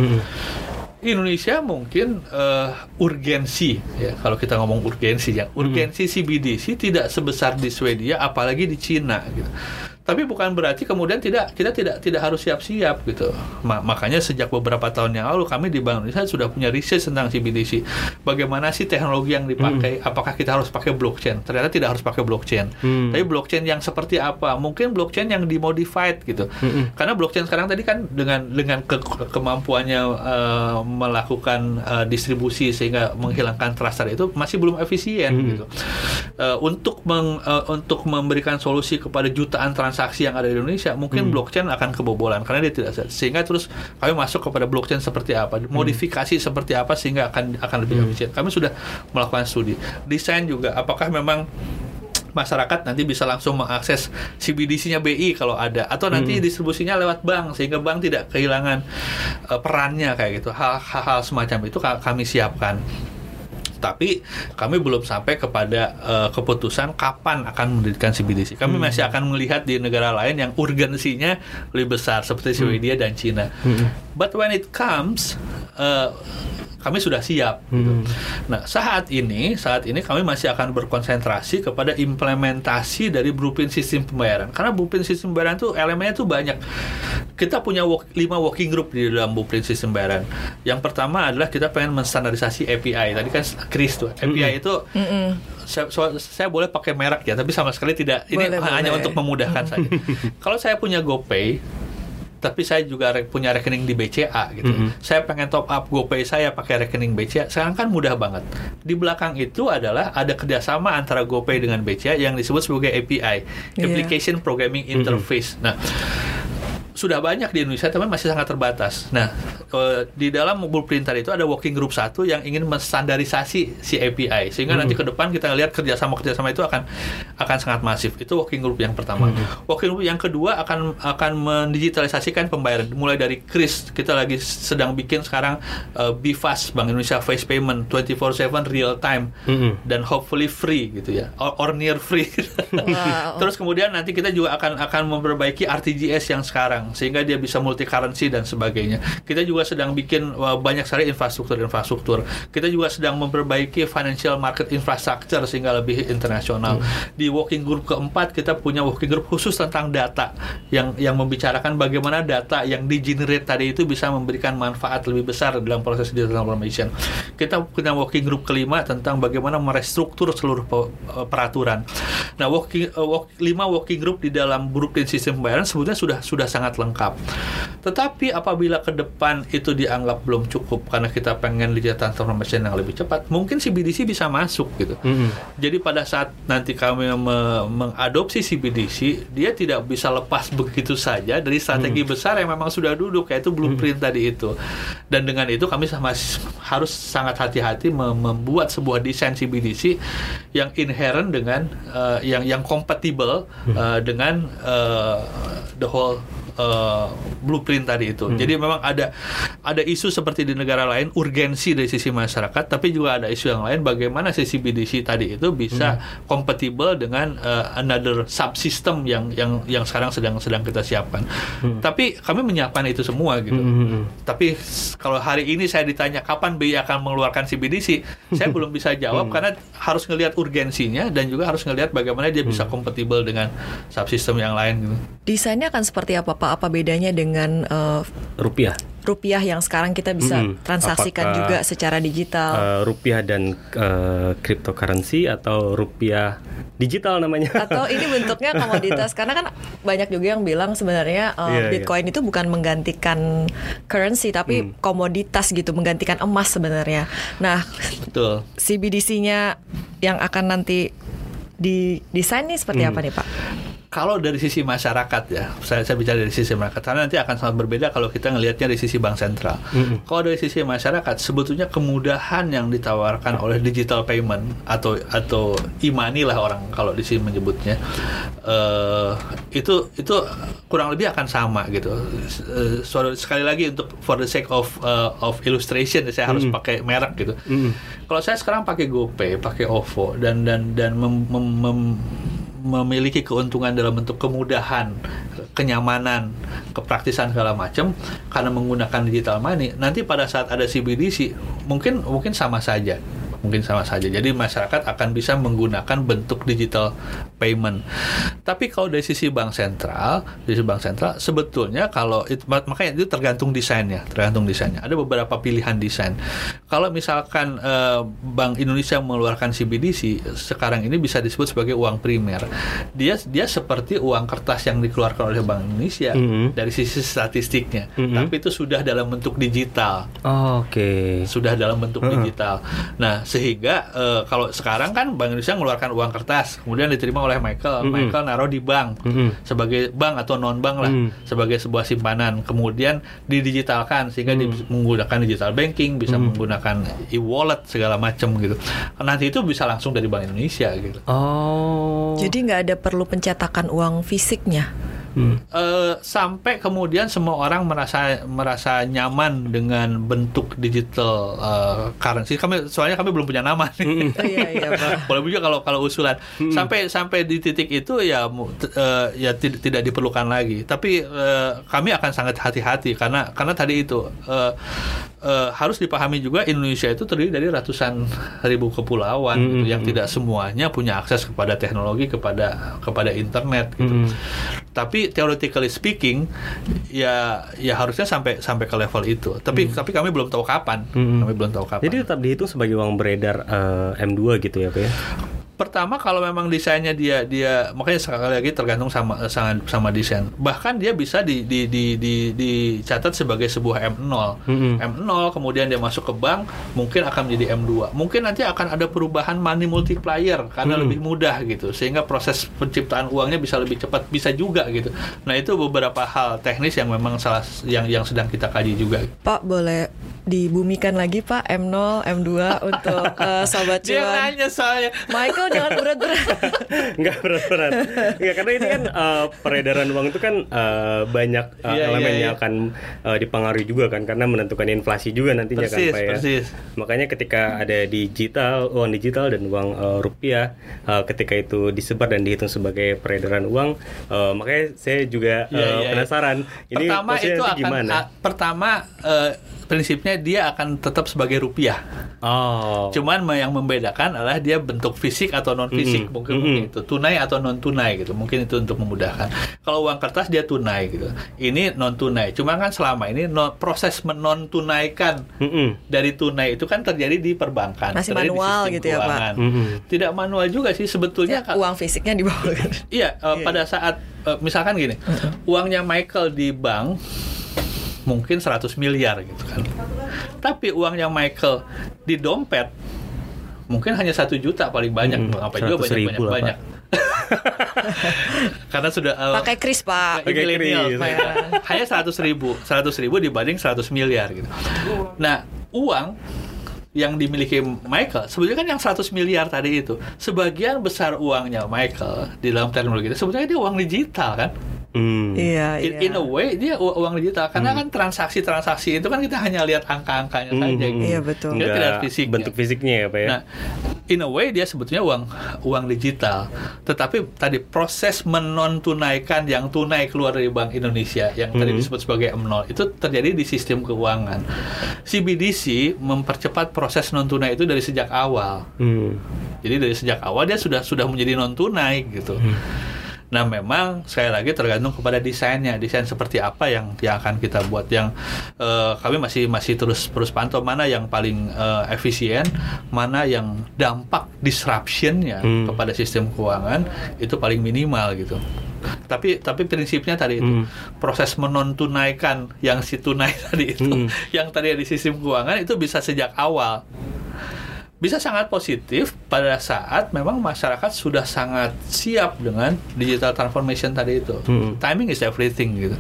Indonesia mungkin eh, urgensi ya kalau kita ngomong urgensi ya urgensi CBDC tidak sebesar di Swedia apalagi di Cina gitu. Tapi bukan berarti kemudian tidak kita tidak tidak harus siap-siap gitu. Ma- makanya sejak beberapa tahun yang lalu kami di Bank Indonesia sudah punya riset tentang CBDC. Bagaimana sih teknologi yang dipakai? Apakah kita harus pakai blockchain? Ternyata tidak harus pakai blockchain. Hmm. Tapi blockchain yang seperti apa? Mungkin blockchain yang dimodified gitu. Karena blockchain sekarang tadi kan dengan dengan ke- ke- kemampuannya eh, melakukan eh, distribusi sehingga menghilangkan trust itu masih belum efisien gitu. Eh, untuk meng- eh, untuk memberikan solusi kepada jutaan transaksi yang ada di Indonesia, mungkin blockchain akan kebobolan karena dia tidak se- sehingga terus kami masuk kepada blockchain seperti apa, modifikasi seperti apa sehingga akan akan lebih efisien. Kami sudah melakukan studi. Desain juga apakah memang masyarakat nanti bisa langsung mengakses CBDC-nya BI kalau ada atau nanti distribusinya lewat bank sehingga bank tidak kehilangan eh, perannya kayak gitu. Hal- hal-hal semacam itu ka- kami siapkan tapi kami belum sampai kepada eh, keputusan kapan akan mendirikan CBDC. Kami masih akan melihat di negara lain yang urgensinya lebih besar seperti Swedia dan Cina. But when it comes, eh, kami sudah siap. gitu. Nah saat ini, saat ini kami masih akan berkonsentrasi kepada implementasi dari blueprint sistem pembayaran. Karena blueprint sistem pembayaran itu elemennya tuh banyak. Kita punya work- lima working group di dalam blueprint sistem pembayaran. Yang pertama adalah kita pengen menstandarisasi API. Tadi kan Chris tuh API itu saya, so- saya boleh pakai merek ya, tapi sama sekali tidak. Ini Boleh, hanya boleh. untuk memudahkan saja. Kalau saya punya GoPay, tapi saya juga re- punya rekening di BCA gitu. Saya pengen top up GoPay saya pakai rekening BCA. Sekarang kan mudah banget. Di belakang itu adalah ada kerjasama antara GoPay dengan BCA yang disebut sebagai API, Application Programming Interface. Nah, sudah banyak di Indonesia tapi masih sangat terbatas. Nah, eh, di dalam blueprint tadi itu ada working group satu yang ingin menstandarisasi si API sehingga nanti ke depan kita lihat kerjasama kerjasama itu akan akan sangat masif. Itu working group yang pertama. Working group yang kedua akan akan mendigitalisasikan pembayaran mulai dari KRIS kita lagi sedang bikin sekarang eh, BFAS Bank Indonesia Face Payment 24/7 real time dan hopefully free gitu ya or, or near free. Wow. Terus kemudian nanti kita juga akan akan memperbaiki RTGS yang sekarang sehingga dia bisa multi currency dan sebagainya. Kita juga sedang bikin uh, banyak sekali infrastruktur-infrastruktur. Kita juga sedang memperbaiki financial market infrastructure sehingga lebih internasional. Di working group keempat kita punya working group khusus tentang data yang yang membicarakan bagaimana data yang di generate tadi itu bisa memberikan manfaat lebih besar dalam proses digital transformation. Kita punya working group kelima tentang bagaimana merestruktur seluruh eh, peraturan. Nah, working, eh, work- lima working group di dalam blueprint sistem pembayaran sebetulnya sudah sudah sangat lengkap. Tetapi apabila ke depan itu dianggap belum cukup karena kita pengen digital transformation yang lebih cepat, mungkin CBDC bisa masuk gitu. Jadi pada saat nanti kami me- mengadopsi CBDC, dia tidak bisa lepas begitu saja dari strategi besar yang memang sudah duduk yaitu blueprint tadi itu. Dan dengan itu kami masih harus sangat hati-hati mem- membuat sebuah desain CBDC yang inherent dengan eh, yang yang compatible eh, dengan eh, the whole eh, blueprint tadi itu. Jadi memang ada ada isu seperti di negara lain urgensi dari sisi masyarakat, tapi juga ada isu yang lain bagaimana sisi BDC tadi itu bisa kompatibel dengan eh, another subsystem yang yang yang sekarang sedang sedang kita siapkan. Tapi kami menyiapkan itu semua gitu. Mhm. Tapi s- kalau hari ini saya ditanya kapan BI akan mengeluarkan CBDC, saya belum bisa jawab karena harus ngelihat urgensinya dan juga harus ngelihat bagaimana dia bisa kompatibel dengan subsistem yang lain gitu. Desainnya akan seperti apa Pak? Apa bedanya dengan eh, rupiah rupiah yang sekarang kita bisa Hmm, transaksikan apakah, juga secara digital? Eh, rupiah dan eh, cryptocurrency atau rupiah digital namanya Atau ini bentuknya komoditas karena kan banyak juga yang bilang sebenarnya uh, Iya, iya. Bitcoin itu bukan menggantikan currency tapi Hmm. komoditas gitu, menggantikan emas sebenarnya. Nah, Betul. CBDC-nya yang akan nanti didesain nih seperti Hmm. apa nih Pak? Kalau dari sisi masyarakat ya, saya, saya bicara dari sisi masyarakat, karena nanti akan sangat berbeda kalau kita ngelihatnya dari sisi bank sentral. Kalau dari sisi masyarakat, sebetulnya kemudahan yang ditawarkan oleh digital payment atau atau e-money lah orang kalau di sini menyebutnya, eh, itu itu kurang lebih akan sama gitu. Eh, so- sekali lagi untuk for the sake of eh, of illustration, saya harus pakai merek gitu. Kalau saya sekarang pakai GoPay, pakai OVO dan dan dan mem- mem- mem- memiliki keuntungan dalam bentuk kemudahan, kenyamanan, kepraktisan segala macam karena menggunakan digital money. Nanti pada saat ada CBDC mungkin mungkin sama saja. Mungkin sama saja. Jadi masyarakat akan bisa menggunakan bentuk digital payment. Tapi kalau dari sisi bank sentral, dari sisi bank sentral sebetulnya kalau itu mak- makanya itu tergantung desainnya, tergantung desainnya. Ada beberapa pilihan desain. Kalau misalkan eh, Bank Indonesia mengeluarkan CBDC, sekarang ini bisa disebut sebagai uang primer. Dia dia seperti uang kertas yang dikeluarkan oleh Bank Indonesia Mhm. dari sisi statistiknya, Mhm. tapi itu sudah dalam bentuk digital oke sudah dalam bentuk Heeh. digital. Nah, sehingga eh, kalau sekarang kan Bank Indonesia mengeluarkan uang kertas, kemudian diterima oleh Michael. Mm-mm. Michael naruh di bank Mhm. sebagai bank atau non bank lah, Mm. sebagai sebuah simpanan. Kemudian didigitalkan sehingga Mm. dia bisa menggunakan digital banking, bisa menggunakan e-wallet segala macam gitu. Nanti itu bisa langsung dari Bank Indonesia gitu. oh Jadi nggak ada perlu pencetakan uang fisiknya. Hmm. Eh, sampai kemudian semua orang merasa merasa nyaman dengan bentuk digital eh, currency. Kami soalnya kami belum punya nama nih. Oh, iya iya Pak. Boleh juga kalau kalau usulan sampai sampai di titik itu ya eh, ya tid- tidak diperlukan lagi. Tapi eh, kami akan sangat hati-hati karena karena tadi itu eh, eh, harus dipahami juga Indonesia itu terdiri dari ratusan ribu kepulauan gitu, yang tidak semuanya punya akses kepada teknologi kepada kepada internet gitu. Mm. Tapi theoretically speaking ya ya harusnya sampai sampai ke level itu. Tapi tapi kami belum tahu kapan. Mm. Kami belum tahu kapan. jadi tetap dihitung sebagai uang beredar eh, M2 gitu ya Pak ya Pertama kalau memang desainnya dia dia makanya sekali lagi tergantung sama sama, sama desain. Bahkan dia bisa di di di di dicatat sebagai sebuah M0. Mm-mm. M0 kemudian dia masuk ke bank mungkin akan menjadi M2. Mungkin nanti akan ada perubahan money multiplier karena Mm. lebih mudah gitu sehingga proses penciptaan uangnya bisa lebih cepat bisa juga gitu. Nah, itu beberapa hal teknis yang memang salah yang yang sedang kita kaji juga. Pak boleh dibumikan lagi Pak M0, M2 untuk eh, sobat Dia cuan. nanya soalnya Michael jangan berat-berat. Enggak berat-berat. Enggak karena ini kan eh, peredaran uang itu kan eh, banyak eh, Iya, elemen yang iya. akan eh, dipengaruhi juga kan karena menentukan inflasi juga nantinya kan Persis, Pak ya. persis. Makanya ketika ada digital, uang digital dan uang eh, rupiah eh, ketika itu disebar dan dihitung sebagai peredaran uang, eh, makanya saya juga eh, iya, iya. penasaran ini pertama itu akan gimana? a- pertama eh, prinsipnya dia akan tetap sebagai rupiah. oh. Cuman yang membedakan adalah dia bentuk fisik atau non fisik Mm-mm. mungkin, Mm-mm. mungkin itu tunai atau non tunai gitu. Mungkin itu untuk memudahkan. Kalau uang kertas dia tunai gitu. Ini non tunai. Cuma kan selama ini no- proses non tunaikan Mm-mm. dari tunai itu kan terjadi di perbankan. Masih terjadi di manual sistem gitu ya, Pak? keuangan. Mm-mm. Tidak manual juga sih sebetulnya. Kak. uang fisiknya dibawa. Iya, eh, pada saat eh, misalkan gini, uangnya Michael di bank mungkin 100 miliar gitu kan. Tapi uangnya Michael di dompet mungkin hanya satu juta paling banyak. Hmm, Apa juga 100 banyak banyak lah, banyak. Karena sudah eh, Pakai kris Pak. pakai kris. Ya. hanya 100 ribu 100 ribu dibanding 100 miliar gitu nah uang yang dimiliki Michael sebetulnya kan yang 100 miliar tadi itu sebagian besar uangnya Michael di dalam teknologi itu sebetulnya dia uang digital kan Hmm. Iya, In, iya. in a way dia uang digital karena kan transaksi-transaksi itu kan kita hanya lihat angka-angkanya Hmm, saja. hmm, gitu. Iya, betul. Kita Nggak tidak fisiknya. bentuk fisiknya ya pak ya. Nah, in a way dia sebetulnya uang uang digital, tetapi tadi proses menon tunaikan yang tunai keluar dari Bank Indonesia yang tadi Mhm. disebut sebagai M0 itu terjadi di sistem keuangan. CBDC mempercepat proses non tunai itu dari sejak awal. Hmm. Jadi dari sejak awal dia sudah sudah menjadi non tunai gitu. Hmm. Nah memang sekali lagi tergantung kepada desainnya, desain seperti apa yang yang akan kita buat. Yang eh, kami masih masih terus terus pantau mana yang paling eh, efisien, mana yang dampak disruptionnya Hmm. kepada sistem keuangan itu paling minimal gitu. Tapi tapi prinsipnya tadi itu Hmm. proses menontunaikan yang si tunai tadi itu, Hmm. yang tadi di sistem keuangan itu bisa sejak awal bisa sangat positif pada saat memang masyarakat sudah sangat siap dengan digital transformation tadi itu. Hmm. Timing is everything gitu.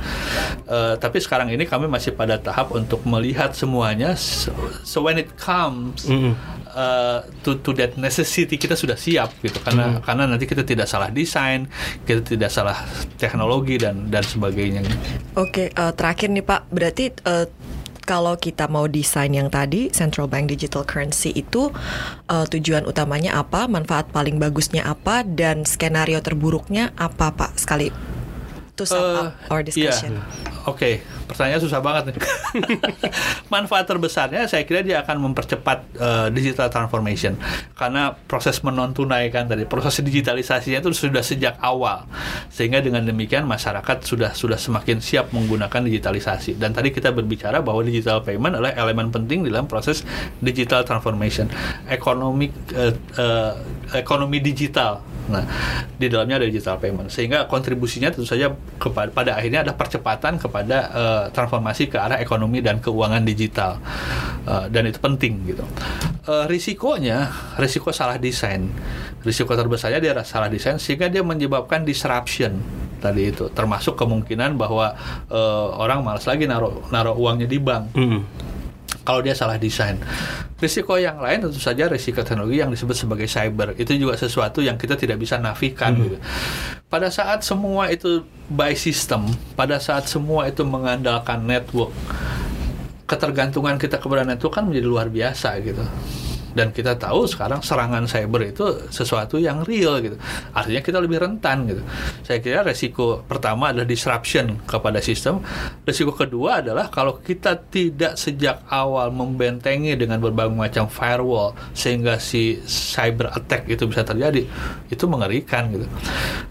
Eh, tapi sekarang ini kami masih pada tahap untuk melihat semuanya. So, so when it comes Hmm. uh, to to that necessity kita sudah siap gitu karena karena nanti kita tidak salah desain, kita tidak salah teknologi dan dan sebagainya. Oke, eh, terakhir nih Pak, berarti eh, kalau kita mau desain yang tadi central bank digital currency itu eh, tujuan utamanya apa, manfaat paling bagusnya apa, dan skenario terburuknya apa Pak? Sekali to sum Eh, up our discussion. iya. Oke, pertanyaan susah banget nih. Manfaat terbesarnya saya kira dia akan mempercepat eh, digital transformation. Karena proses menontunaikan tadi proses digitalisasinya itu sudah sejak awal. Sehingga dengan demikian masyarakat sudah sudah semakin siap menggunakan digitalisasi. Dan tadi kita berbicara bahwa digital payment adalah elemen penting dalam proses digital transformation. Ekonomi eh, eh, ekonomi digital. Nah, di dalamnya ada digital payment. Sehingga kontribusinya tentu saja kepada pada akhirnya ada percepatan kepada transformasi ke arah ekonomi dan keuangan digital Eh, dan itu penting gitu. Eh, risikonya, risiko salah desain. Risiko terbesarnya dia salah desain sehingga dia menyebabkan disruption tadi itu termasuk kemungkinan bahwa eh, orang malas lagi naruh naruh uangnya di bank Hmm. Kalau dia salah desain. Risiko yang lain tentu saja risiko teknologi yang disebut sebagai cyber. Itu juga sesuatu yang kita tidak bisa nafikan gitu. Pada saat semua itu by system, pada saat semua itu mengandalkan network, ketergantungan kita kepada network kan menjadi luar biasa gitu. Dan kita tahu sekarang serangan cyber itu sesuatu yang real gitu. Artinya kita lebih rentan gitu. Saya kira resiko pertama adalah disruption kepada sistem. Resiko kedua adalah kalau kita tidak sejak awal membentengi dengan berbagai macam firewall sehingga si cyber attack itu bisa terjadi, itu mengerikan gitu.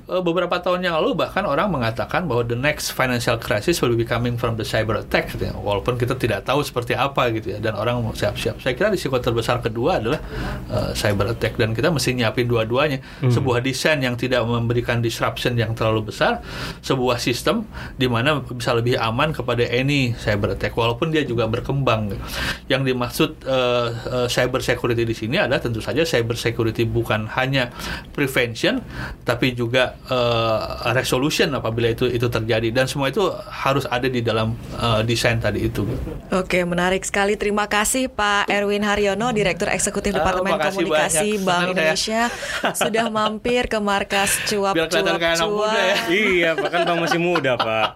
Eh, Beberapa tahun yang lalu bahkan orang mengatakan bahwa the next financial crisis will be coming from the cyber attack gitu ya. Walaupun kita tidak tahu seperti apa gitu ya dan orang mau siap-siap. Saya kira risiko terbesar kedua adalah eh, cyber attack dan kita mesti nyiapin dua-duanya. Sebuah desain yang tidak memberikan disruption yang terlalu besar, sebuah sistem di mana bisa lebih aman kepada any cyber attack walaupun dia juga berkembang. gitu. Yang dimaksud eh, eh, cyber security di sini adalah tentu saja cyber security bukan hanya prevention tapi juga eh, resolution apabila itu itu terjadi dan semua itu harus ada di dalam eh, desain tadi itu. Oke, menarik sekali. Terima kasih Pak Erwin Haryono, Direktur Eksekutif Departemen Komunikasi banyak. Bank Senang. Indonesia sudah mampir ke markas cuap Biar cuap kayak anak muda ya. iya, Pak kan Bang masih muda, Pak.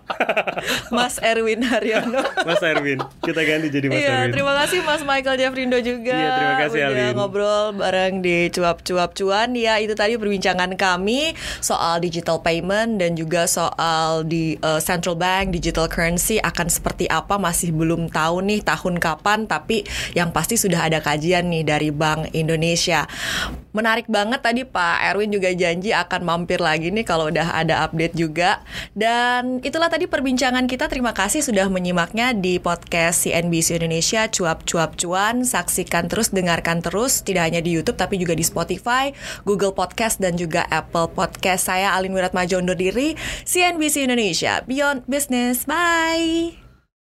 Mas Erwin Haryono. Mas Erwin, kita ganti jadi Mas Iya, Erwin. terima kasih Mas Michael Jeffrindo juga. Iya, terima kasih, udah Alin. ngobrol bareng di cuap-cuap cuan. Ya, itu tadi perbincangan kami soal digital payment dan juga soal di uh, central bank digital currency akan seperti apa masih belum tahu nih tahun kapan, tapi yang pasti sudah ada kajian nih dari Bank Indonesia. Menarik banget tadi Pak Erwin juga janji akan mampir lagi nih kalau udah ada update juga. Dan itulah tadi perbincangan kita. Terima kasih sudah menyimaknya di podcast CNBC Indonesia Cuap Cuap Cuan. Saksikan terus, dengarkan terus tidak hanya di YouTube tapi juga di Spotify, Google Podcast dan juga Apple Podcast. Saya Alin Wiratmaja undur diri. CNBC Indonesia Beyond Business. Bye.